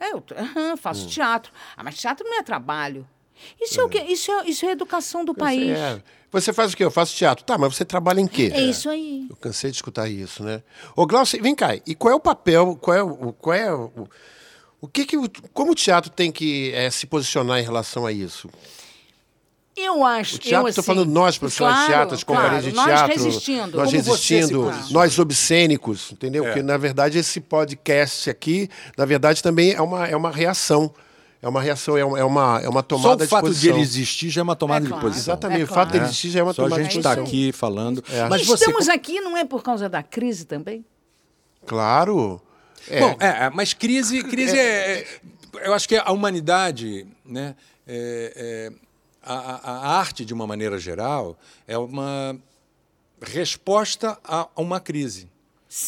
C: É, eu aham, faço
A: Hum.
C: teatro. Ah, mas teatro não é trabalho. Isso é, o quê? Isso é, isso é educação do país.
A: É. Você faz o quê? Eu faço teatro. Tá, mas você trabalha em quê?
C: É isso aí.
A: Eu cansei de escutar isso, né? Ô, Glaucio, vem cá. E qual é o papel, qual é o... Qual é o, o que que como o teatro tem que eh, se posicionar em relação a isso?
C: Eu acho.
A: O teatro,
C: eu,
A: estou
C: assim,
A: falando nós, profissionais
C: claro,
A: de teatro, as
C: claro,
A: companhias de
C: nós
A: teatro.
C: resistindo.
A: Nós
B: Como você se
A: resistindo, nós obscênicos, entendeu?
B: É.
A: Porque, na verdade, esse podcast aqui, na verdade, também é uma, é uma reação. É uma reação, é uma, é uma, é uma
B: Só
A: tomada
B: o fato
A: de
B: de
A: posição.
B: ele existir já é uma tomada
C: É
B: de
C: claro.
B: posição.
A: Exatamente,
C: É
A: o fato
C: claro.
A: dele existir já é uma
B: Só a
A: tomada
B: gente
A: de
B: está
A: posição.
B: aqui falando.
A: É.
B: Mas você,
C: Estamos aqui não é por causa da crise também?
A: Claro. É,
B: Bom, é, é, mas crise, crise é, é- Eu acho que a humanidade, né, é- é- a, a- a arte, de uma maneira geral, é uma resposta a uma crise.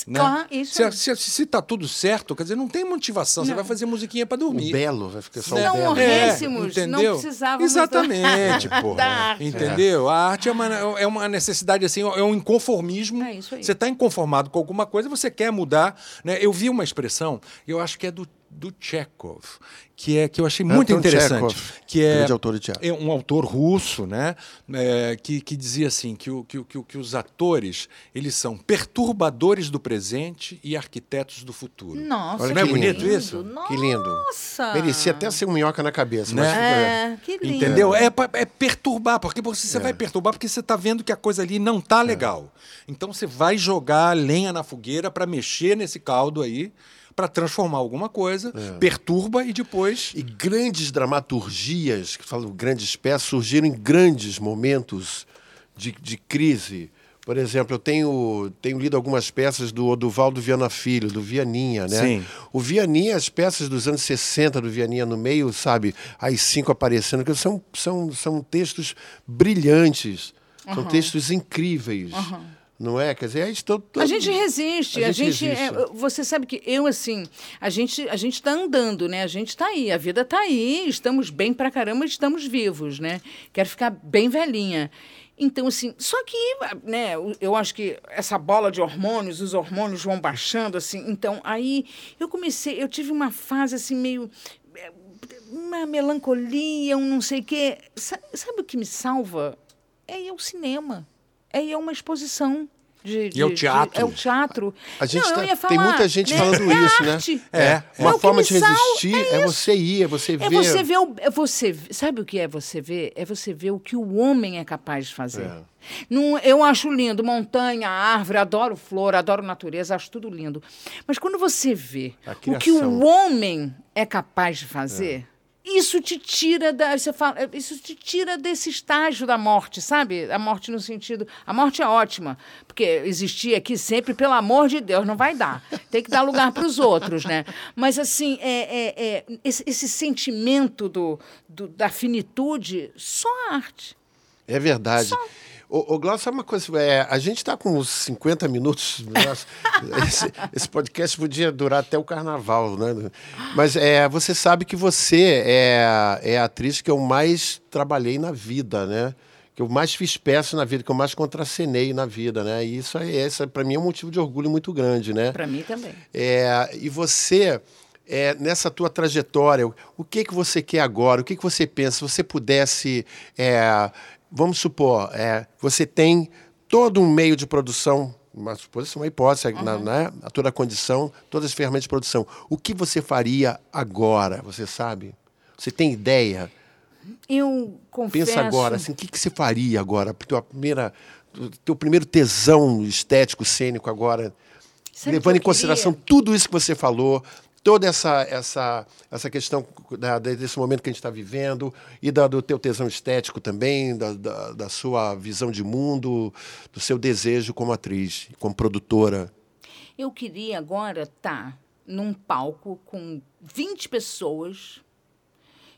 B: Né?
C: Claro, isso
B: se,
C: aí.
B: se, se tá tudo certo, quer dizer, não tem motivação. Você vai fazer musiquinha para
A: o
B: dormir.
A: belo, vai ficar só
C: Se
A: o
C: não
A: belo.
C: morrêssemos, não precisávamos da-
B: Exatamente, porra.
C: da arte.
B: Entendeu? A arte é uma, é uma necessidade, assim, é um inconformismo.
C: É isso aí.
B: Você está inconformado com alguma coisa, você quer mudar. Né? Eu vi uma expressão, eu acho que é do, do Chekhov, que é que eu achei muito
A: Anton
B: interessante.
A: Chekhov,
B: que é,
A: grande autor de teatro.
B: é um autor russo, né? É, que, que dizia assim que, o, que, que, que os atores eles são perturbadores do presente e arquitetos do futuro.
C: Nossa,
A: Olha
B: Não é
A: que
B: bonito
A: lindo.
B: isso?
A: Que lindo.
C: Nossa!
A: Merecia até ser um minhoca na cabeça.
B: Né?
A: Mas,
C: É, que lindo.
B: Entendeu? É, é perturbar, porque você, você vai perturbar porque você está vendo que a coisa ali não tá legal. Então você vai jogar lenha na fogueira para mexer nesse caldo aí, para transformar alguma coisa, perturba e depois.
A: E grandes dramaturgias, que falam grandes peças, surgiram em grandes momentos de, de crise. Por exemplo, eu tenho, tenho lido algumas peças do Oduvaldo Viana Filho, do Vianinha, né?
B: Sim.
A: O Vianinha, as peças dos anos 60 do Vianinha no meio, sabe? As cinco aparecendo, que são, são, são textos brilhantes, são textos incríveis. Não é? Quer dizer, a gente, to- to-
C: A gente resiste,
A: A
C: a
A: gente
C: gente,
A: resiste.
C: é, você sabe que eu assim, a gente a gente está andando, né? A gente está aí, a vida está aí, estamos bem pra caramba, estamos vivos, né? Quero ficar bem velhinha. Então assim, só que, né? Eu acho que essa bola de hormônios, os hormônios vão baixando assim. Então aí eu comecei, eu tive uma fase assim meio é, uma melancolia, um não sei o quê. Sa- Sabe o que me salva? É ir ao cinema. É ir a uma exposição. De,
B: E ao
C: de- de-
B: teatro.
C: é o teatro.
A: A gente
C: Não,
A: tá-
C: ia
A: tem
C: falar,
A: muita gente
C: né?
A: falando
C: é
A: isso, né? É,
C: É
A: uma
C: o
A: forma de resistir
C: é
A: é, você ir, é você ver.
C: É você ver o, é você, sabe o que é você ver? É você ver o que o homem é capaz de fazer.
A: É.
C: Não, eu acho lindo montanha, árvore, adoro flor, adoro natureza, acho tudo lindo. Mas quando você vê o que o homem é capaz de fazer, isso te tira da, você fala, isso te tira desse estágio da morte, sabe? A morte no sentido, a morte é ótima, porque existir aqui sempre, pelo amor de Deus, não vai dar. Tem que dar lugar para os outros, né? Mas assim, é, é- é, esse, esse sentimento do, do- da finitude, só a arte.
A: É verdade. Ô, ô Glaucio, sabe uma coisa? É, a gente está com uns 50 minutos. nossa, esse, esse podcast podia durar até o carnaval, né? Mas é, você sabe que você é, é a atriz que eu mais trabalhei na vida, né? Que eu mais fiz peças na vida, que eu mais contracenei na vida, né? E isso, é, essa, para mim, é um motivo de orgulho muito grande, né?
C: Para mim também.
A: É, e você, é, nessa tua trajetória, o- o que que você quer agora? O que que você pensa? Se você pudesse, é, vamos supor, é, você tem todo um meio de produção, uma suposição, uma hipótese, na, né? a toda a condição, todas as ferramentas de produção. O que você faria agora? Você sabe? Você tem ideia?
C: Eu confesso.
A: Pensa agora, assim, o que, que você faria agora? Tua primeira, teu primeiro tesão estético, cênico agora,
C: Sabe
A: levando em consideração
C: queria?
A: tudo isso que você falou, toda essa, essa, essa questão da- desse momento que a gente está vivendo e da- do teu tesão estético também, da, da, da sua visão de mundo, do seu desejo como atriz, como produtora.
C: Eu queria agora estar num palco com 20 pessoas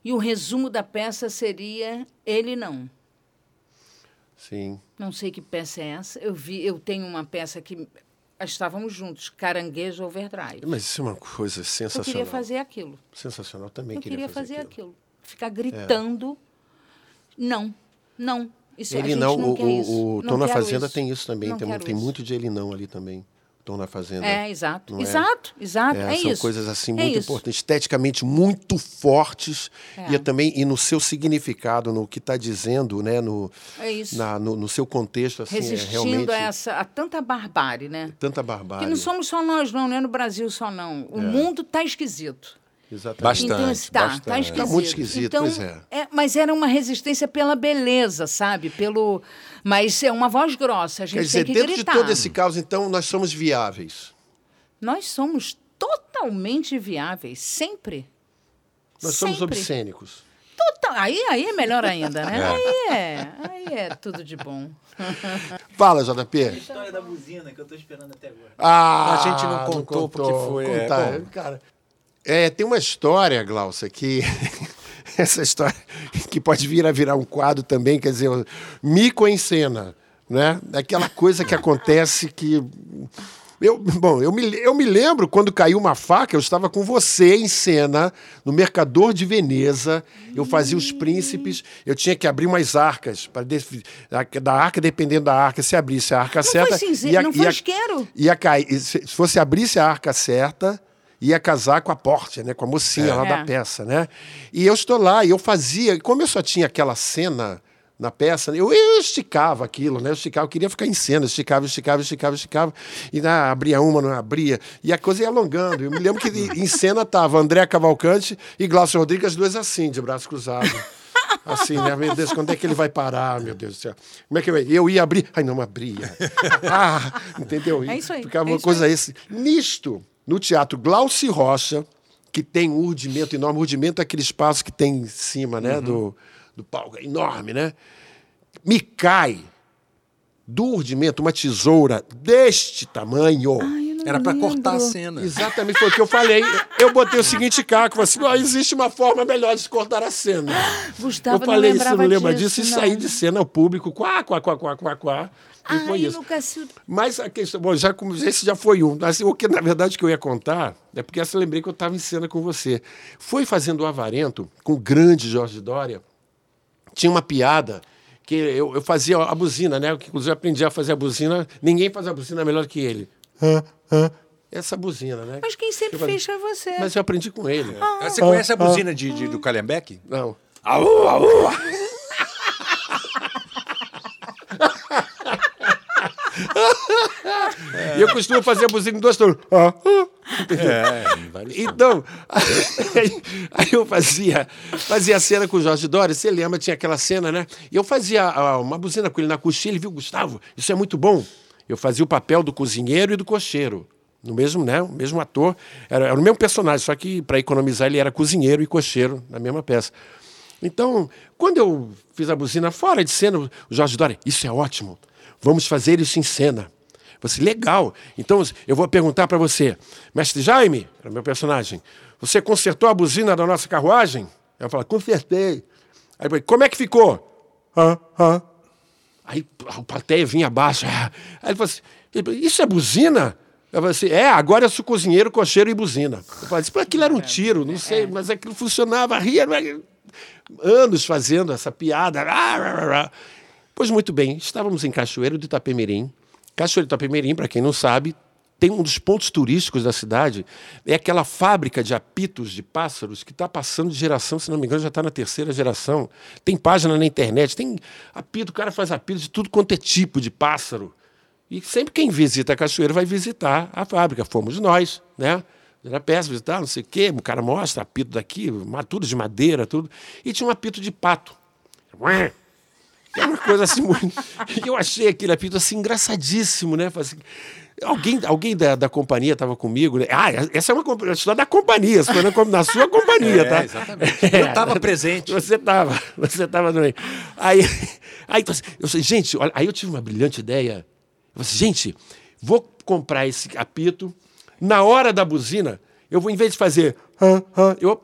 C: e o resumo da peça seria Ele Não.
A: Sim.
C: Não sei que peça é essa. Eu vi, eu tenho uma peça que estávamos juntos, Caranguejo Overdrive.
A: Mas isso é uma coisa
C: Eu
A: sensacional.
C: queria fazer aquilo.
A: Sensacional também.
C: Eu queria fazer
A: aquilo.
C: aquilo. Ficar gritando. Não, não. Isso,
A: Ele não,
C: não
A: o, o, o Tom na Fazenda
C: isso.
A: tem isso também.
C: Não
A: Tem, tem
C: isso.
A: muito de ele não ali também. Tom na Fazenda.
C: É, exato.
A: É?
C: Exato, exato.
A: É,
C: É,
A: são
C: isso.
A: coisas assim
C: É
A: muito
C: isso.
A: importantes, esteticamente muito fortes
C: É.
A: e é também e no seu significado, no que está dizendo, né, no,
C: É isso.
A: na- no, no seu contexto, assim, é
C: Resistindo a, essa, a tanta barbárie, né?
A: tanta barbárie.
C: não somos só nós, não, não é no Brasil só, não. O
A: É.
C: mundo está esquisito.
A: Exatamente.
B: Bastante,
C: então, assim, tá,
B: bastante.
C: tá esquisito.
A: Tá muito esquisito,
C: então,
A: pois é.
C: Mas era uma resistência pela beleza, sabe? Pelo, mas é uma voz grossa. A gente
A: Quer dizer,
C: tem que
A: dentro
C: gritar.
A: de todo esse caos, então, nós somos viáveis.
C: Nós somos totalmente viáveis, sempre.
A: Nós somos
C: Sempre.
A: obscênicos.
C: Total... Aí, aí é melhor ainda, né? Aí é, aí é tudo de bom.
A: Fala, JP.
E: História da buzina que eu tô esperando até agora.
A: Ah,
B: A gente não contou porque foi, é,
A: Contar,
B: bom.
A: cara. É, tem uma história, Glaucia, que essa história que pode vir a virar um quadro também, quer dizer, mico em cena, né? Aquela coisa que acontece que eu, bom, eu me, eu me lembro quando caiu uma faca, eu estava com você em cena, no Mercador de Veneza. Eu fazia os príncipes, eu tinha que abrir umas arcas. Para da arca, dependendo da arca, se abrisse a arca
C: Não
A: certa.
C: foi cinzeiro,
A: ia-
C: não foi
A: ia-
C: isqueiro.
A: ia cair. Se se você abrisse a arca certa, ia casar com a porte, né? Com a mocinha lá
C: É.
A: da peça, né? E eu estou lá, e eu fazia, e como eu só tinha aquela cena na peça, eu, eu esticava aquilo, né? Eu esticava, eu queria ficar em cena, esticava, esticava, esticava, esticava, e ah, abria uma, não abria, e a coisa ia alongando. Eu me lembro que em cena tava André Cavalcante e Glaucio Rodrigues, as duas assim, de braço cruzado. Assim, né? Meu Deus, quando é que ele vai parar, meu Deus do céu? Como é que eu ia? Eu ia abrir. Ai, não abria. Ah, entendeu?
C: É isso aí,
A: Ficava
C: é
A: uma coisa
C: aí.
A: esse. Nisto, no teatro Glaucio Rocha, que tem um urdimento enorme. O urdimento é aquele espaço que tem em cima, né? Do, do palco. É enorme, né? Me cai do urdimento uma tesoura deste tamanho.
C: Ai,
B: Era pra
C: lembro.
B: cortar a cena.
A: Exatamente foi o que eu falei. Eu botei o seguinte caco, assim, "Ó, existe uma forma melhor de cortar a cena.
C: Gustavo
A: eu falei
C: não
A: isso,
C: lembrava
A: não lembra
C: disso,
A: disso, e saí de cena ao público, quá, quá, quá, quá, quá, quá. E
C: Ai,
A: foi isso. Mas a questão, bom, já, esse já foi um. Assim, o que, na verdade, que eu ia contar é porque essa eu lembrei que eu estava em cena com você. Foi fazendo o Avarento com o grande Jorge Dória. Tinha uma piada que eu, eu fazia a buzina, né? Que inclusive eu aprendi a fazer a buzina. Ninguém faz a buzina melhor que ele. Essa buzina, né?
C: Mas quem sempre
A: Eu
C: fez foi você.
A: Mas eu aprendi com ele.
B: Ah, Você conhece a buzina de, de- do Calhambeck?
A: Não.
B: Aú, aú!
A: E eu costumo fazer a buzina em duas turmas.
B: É,
A: Então, aí, aí eu fazia, fazia a cena com o Jorge Dória, você lembra, tinha aquela cena, né? E eu fazia ah, uma buzina com ele na coxinha, ele viu, Gustavo, isso é muito bom. Eu fazia o papel do cozinheiro e do cocheiro. No mesmo, né? O mesmo ator. Era, era o mesmo personagem, só que para economizar ele era cozinheiro e cocheiro na mesma peça. Então, quando eu fiz a buzina fora de cena, o Jorge Dória, isso é ótimo. Vamos fazer isso em cena. Você, legal. Então, eu vou perguntar para você, mestre Jaime, era meu personagem, você consertou a buzina da nossa carruagem? Eu falo, consertei. Aí eu falei, como é que ficou? Hã, hã. Aí a plateia vinha abaixo. ah. Aí ele falou assim, isso é buzina? Eu falei assim, é, agora eu sou cozinheiro, cocheiro e buzina. Eu falei assim, "Pô, aquilo era um tiro, não sei, mas aquilo funcionava, ria, anos fazendo essa piada. Pois muito bem, estávamos em Cachoeiro de Itapemirim. Cachoeiro de Itapemirim, para quem não sabe, tem um dos pontos turísticos da cidade, é aquela fábrica de apitos de pássaros que está passando de geração, se não me engano, já está na terceira geração. Tem página na internet, tem apito, o cara faz apito de tudo quanto é tipo de pássaro. E sempre quem visita a Cachoeira vai visitar a fábrica. Fomos nós, né? Era peça, visitar, não sei o quê. O cara mostra apito daqui, tudo de madeira, tudo. E tinha um apito de pato. É uma coisa assim muito. E eu achei aquele apito assim engraçadíssimo, né? Assim, alguém alguém da, da companhia estava comigo, né? Ah, essa é uma história da companhia, você foi na, na sua companhia,
B: É,
A: tá?
B: exatamente. Eu estava presente.
A: Você estava, você estava meio. Aí, aí então, eu falei, gente, olha, aí eu tive uma brilhante ideia. Eu falei, assim, gente, vou comprar esse apito. Na hora da buzina, eu vou, em vez de fazer, hã, hã, eu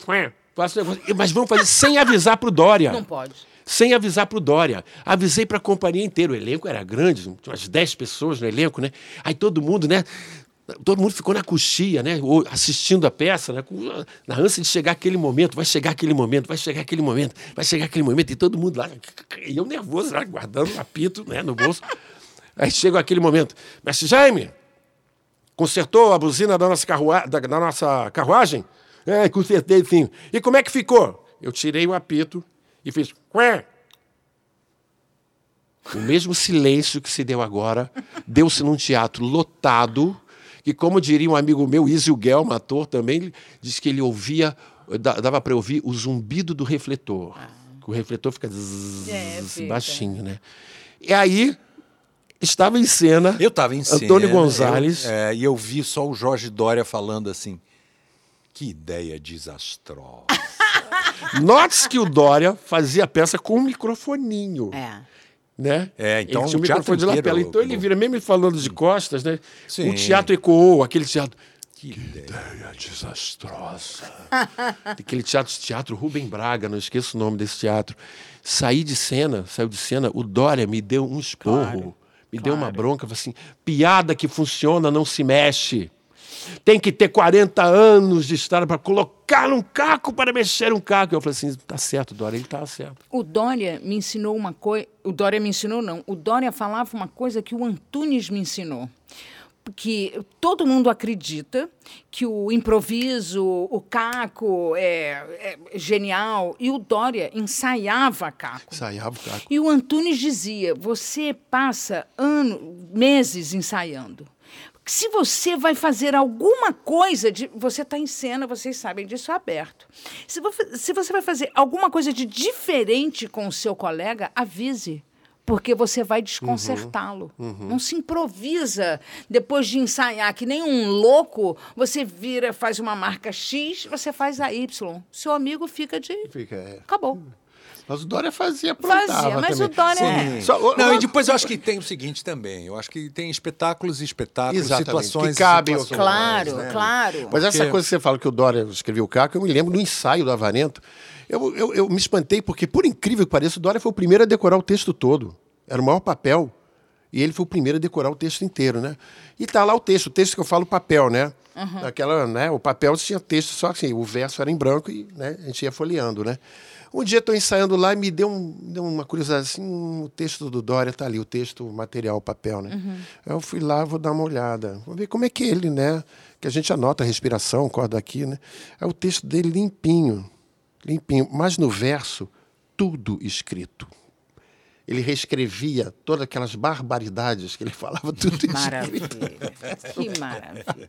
A: faço o negócio, mas vamos fazer sem avisar pro Dória.
C: Não pode.
A: Sem avisar pro Dória. Avisei para a companhia inteira. O elenco era grande, umas 10 pessoas no elenco, né? Aí todo mundo, né? Todo mundo ficou na coxia, né? Assistindo a peça, né? Na ânsia de chegar aquele momento, vai chegar aquele momento, vai chegar aquele momento, vai chegar aquele momento, e todo mundo lá, e eu nervoso lá, guardando o apito né, no bolso. Aí chega aquele momento. Mestre Jaime, consertou a buzina da nossa, carrua da, da nossa carruagem? É, consertei sim. E como é que ficou? Eu tirei o apito e fiz. Quê? O mesmo silêncio que se deu agora deu-se num teatro lotado, que, como diria um amigo meu, Isio Guelma, ator também, disse que ele ouvia Da- Dava para ouvir o zumbido do refletor. O refletor fica zzz,
C: É, fica.
A: baixinho, né? E aí estava em cena.
B: Eu estava em cena.
A: Antônio Gonzalez.
B: eu- é, e eu vi só o Jorge Dória falando assim. Que ideia desastrosa.
A: Note-se que o Dória fazia a peça com um microfoninho.
C: É.
A: Né?
B: É, então
A: ele tinha
B: o
A: um
B: teatro
A: microfone de
B: inteiro-
A: lapela. Então ele vira, mesmo falando de costas, né?
B: Sim.
A: O teatro ecoou, aquele teatro.
B: Que ideia.
A: Ideia desastrosa. Aquele teatro, teatro Rubem Braga, não esqueço o nome desse teatro. Saí de cena, saiu de cena, o Dória me deu um esporro, me deu uma bronca, falou assim: piada que funciona não se mexe. Tem que ter 40 anos de história para colocar um caco para mexer um caco. Eu falei assim: tá certo, Dória, ele tá certo.
C: O Dória me ensinou uma coisa. O Dória me ensinou, não. O Dória falava uma coisa que o Antunes me ensinou. Que todo mundo acredita que o improviso, o caco é, é genial. E o Dória ensaiava caco.
A: Ensaiava o caco.
C: E o Antunes dizia: você passa ano, meses ensaiando. Se você vai fazer alguma coisa, de, você está em cena, vocês sabem disso é aberto. Se, vo- se você vai fazer alguma coisa de diferente com o seu colega, avise. Porque você vai desconcertá-lo. Não se improvisa depois de ensaiar, que nem um louco, você vira, faz uma marca X, você faz a Y. Seu amigo fica de.
A: Fica, é.
C: Acabou.
A: Mas o Dória fazia, aprontava
C: Fazia, mas
A: também.
C: o Dória
B: Sim.
C: é.
A: Só- o-
B: Não,
A: o-
B: e depois eu acho que tem o seguinte também. Eu acho que tem espetáculos e espetáculos,
A: Exatamente,
B: situações.
A: que cabem
B: situações,
C: Claro,
B: né?
C: claro.
A: Mas essa
B: Porque-
A: coisa que você fala que o Dória escreveu o Caco, eu me lembro do ensaio do Avarento. Eu, eu, eu me espantei porque, por incrível que pareça, o Dória foi o primeiro a decorar o texto todo. Era o maior papel. E ele foi o primeiro a decorar o texto inteiro, né? E tá lá o texto, o texto que eu falo papel, né? Aquela, né? O papel tinha texto só assim, o verso era em branco e né, a gente ia folheando, né? Um dia estou ensaiando lá e me deu, um, deu uma curiosidade assim, hum, o texto do Dória tá ali, o texto o material, o papel, né? Aí Eu fui lá, vou dar uma olhada, vou ver como é que ele, né? Que a gente anota a respiração, corda aqui, né? É o texto dele limpinho, limpinho, mas no verso tudo escrito. Ele reescrevia todas aquelas barbaridades que ele falava, tudo escrito.
C: Maravilha. Que maravilha.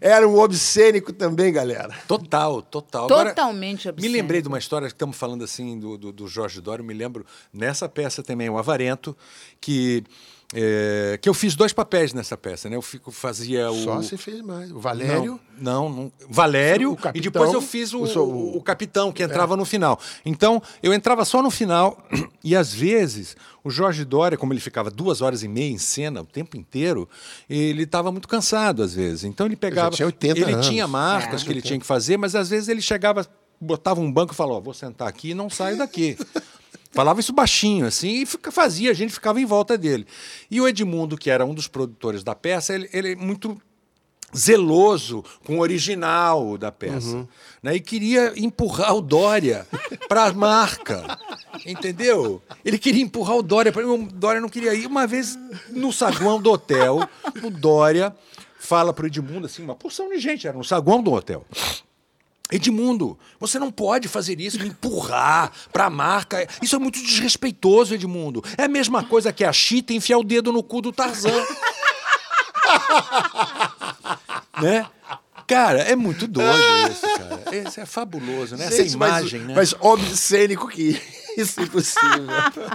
A: Era um obscênico também, galera.
B: Total, total. Agora,
C: Totalmente
B: Me lembrei de uma história que estamos falando assim do, do, do Jorge Dório, me lembro nessa peça também, o Avarento, que, é, que eu fiz dois papéis nessa peça, né? Eu fico, fazia o.
A: Só se fez mais. O Valério.
B: Não, não, não. Valério,
A: O
B: e
A: capitão,
B: depois eu fiz o,
A: o
B: o, capitão, que entrava no final. Então, eu entrava só no final, e às vezes, o Jorge Dória, como ele ficava duas horas e meia em cena o tempo inteiro, ele estava muito cansado às vezes. Então ele pegava.
A: tinha 80
B: ele
A: anos.
B: tinha marcas que ele tinha que fazer, mas às vezes ele chegava, botava um banco e falava: Ó, vou sentar aqui e não saio daqui. Falava isso baixinho, assim, e fica- fazia, a gente ficava em volta dele. E o Edmundo, que era um dos produtores da peça, ele, ele é muito zeloso com o original da peça. Né? E queria empurrar o Dória para a marca. Entendeu? Ele queria empurrar o Dória para O Dória não queria ir. Uma vez no saguão do hotel, o Dória fala para o Edmundo assim, uma porção de gente, era no saguão do hotel. Edmundo, você não pode fazer isso, me empurrar para a marca. Isso é muito desrespeitoso, Edmundo. É a mesma coisa que a Chita enfiar o dedo no cu do Tarzan. né? Cara, é muito doido isso, cara. Isso é fabuloso, né? Essa
A: Gente, mas-
B: imagem, né?
A: Mas obscênico que isso é impossível.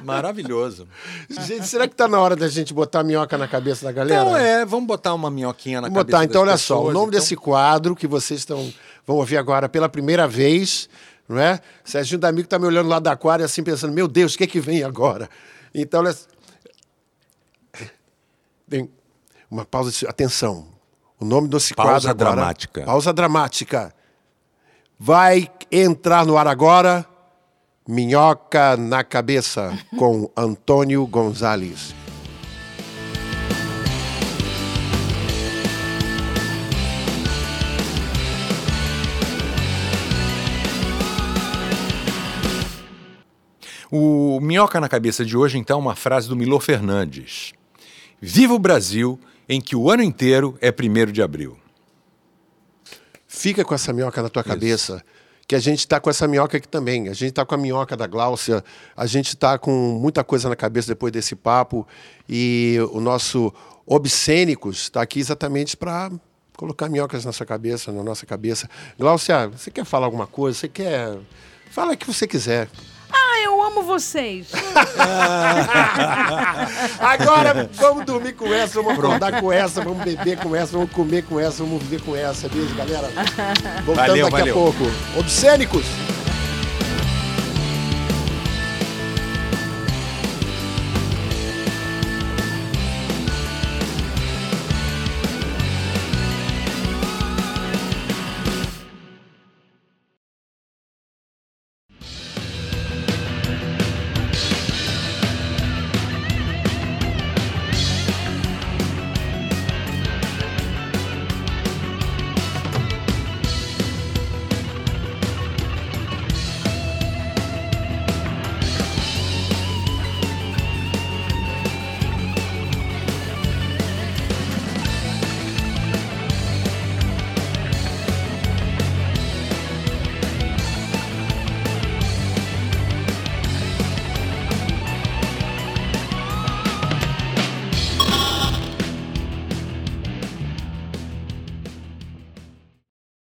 B: Maravilhoso.
A: gente, será que tá na hora da gente botar minhoca na cabeça da galera?
B: Então é, vamos botar uma minhoquinha na
A: Vamos
B: cabeça
A: botar. Então, olha só, o
B: pessoas,
A: nome
B: então-
A: desse quadro que vocês estão vão ouvir agora pela primeira vez, não é? Serginho D'Amigo está me olhando lá da aquário assim, pensando, meu Deus, o que é que vem agora? Então, olha... Tem uma pausa, atenção. O nome desse
B: Pausa
A: quadro agora...
B: dramática.
A: Pausa dramática. Vai entrar no ar agora Minhoca na Cabeça, com Antônio Gonzalez.
B: O Minhoca na Cabeça de hoje, então, é uma frase do Milor Fernandes. Viva o Brasil, em que o ano inteiro é 1 de abril.
A: Fica com essa minhoca na tua cabeça, que a gente está com essa minhoca aqui também. A gente está com a minhoca da Gláucia, a gente está com muita coisa na cabeça depois desse papo. E o nosso Obscênicos está aqui exatamente para Colocar minhocas na sua cabeça, na nossa cabeça. Glaucia, você quer falar alguma coisa? Você quer. Fala o que você quiser.
C: Amo vocês.
A: Agora vamos dormir com essa, vamos acordar com essa, vamos beber com essa, vamos comer com essa, vamos viver com essa. Beijo, galera. Voltando
B: Valeu,
A: daqui
B: valeu.
A: a pouco. Obscênicos!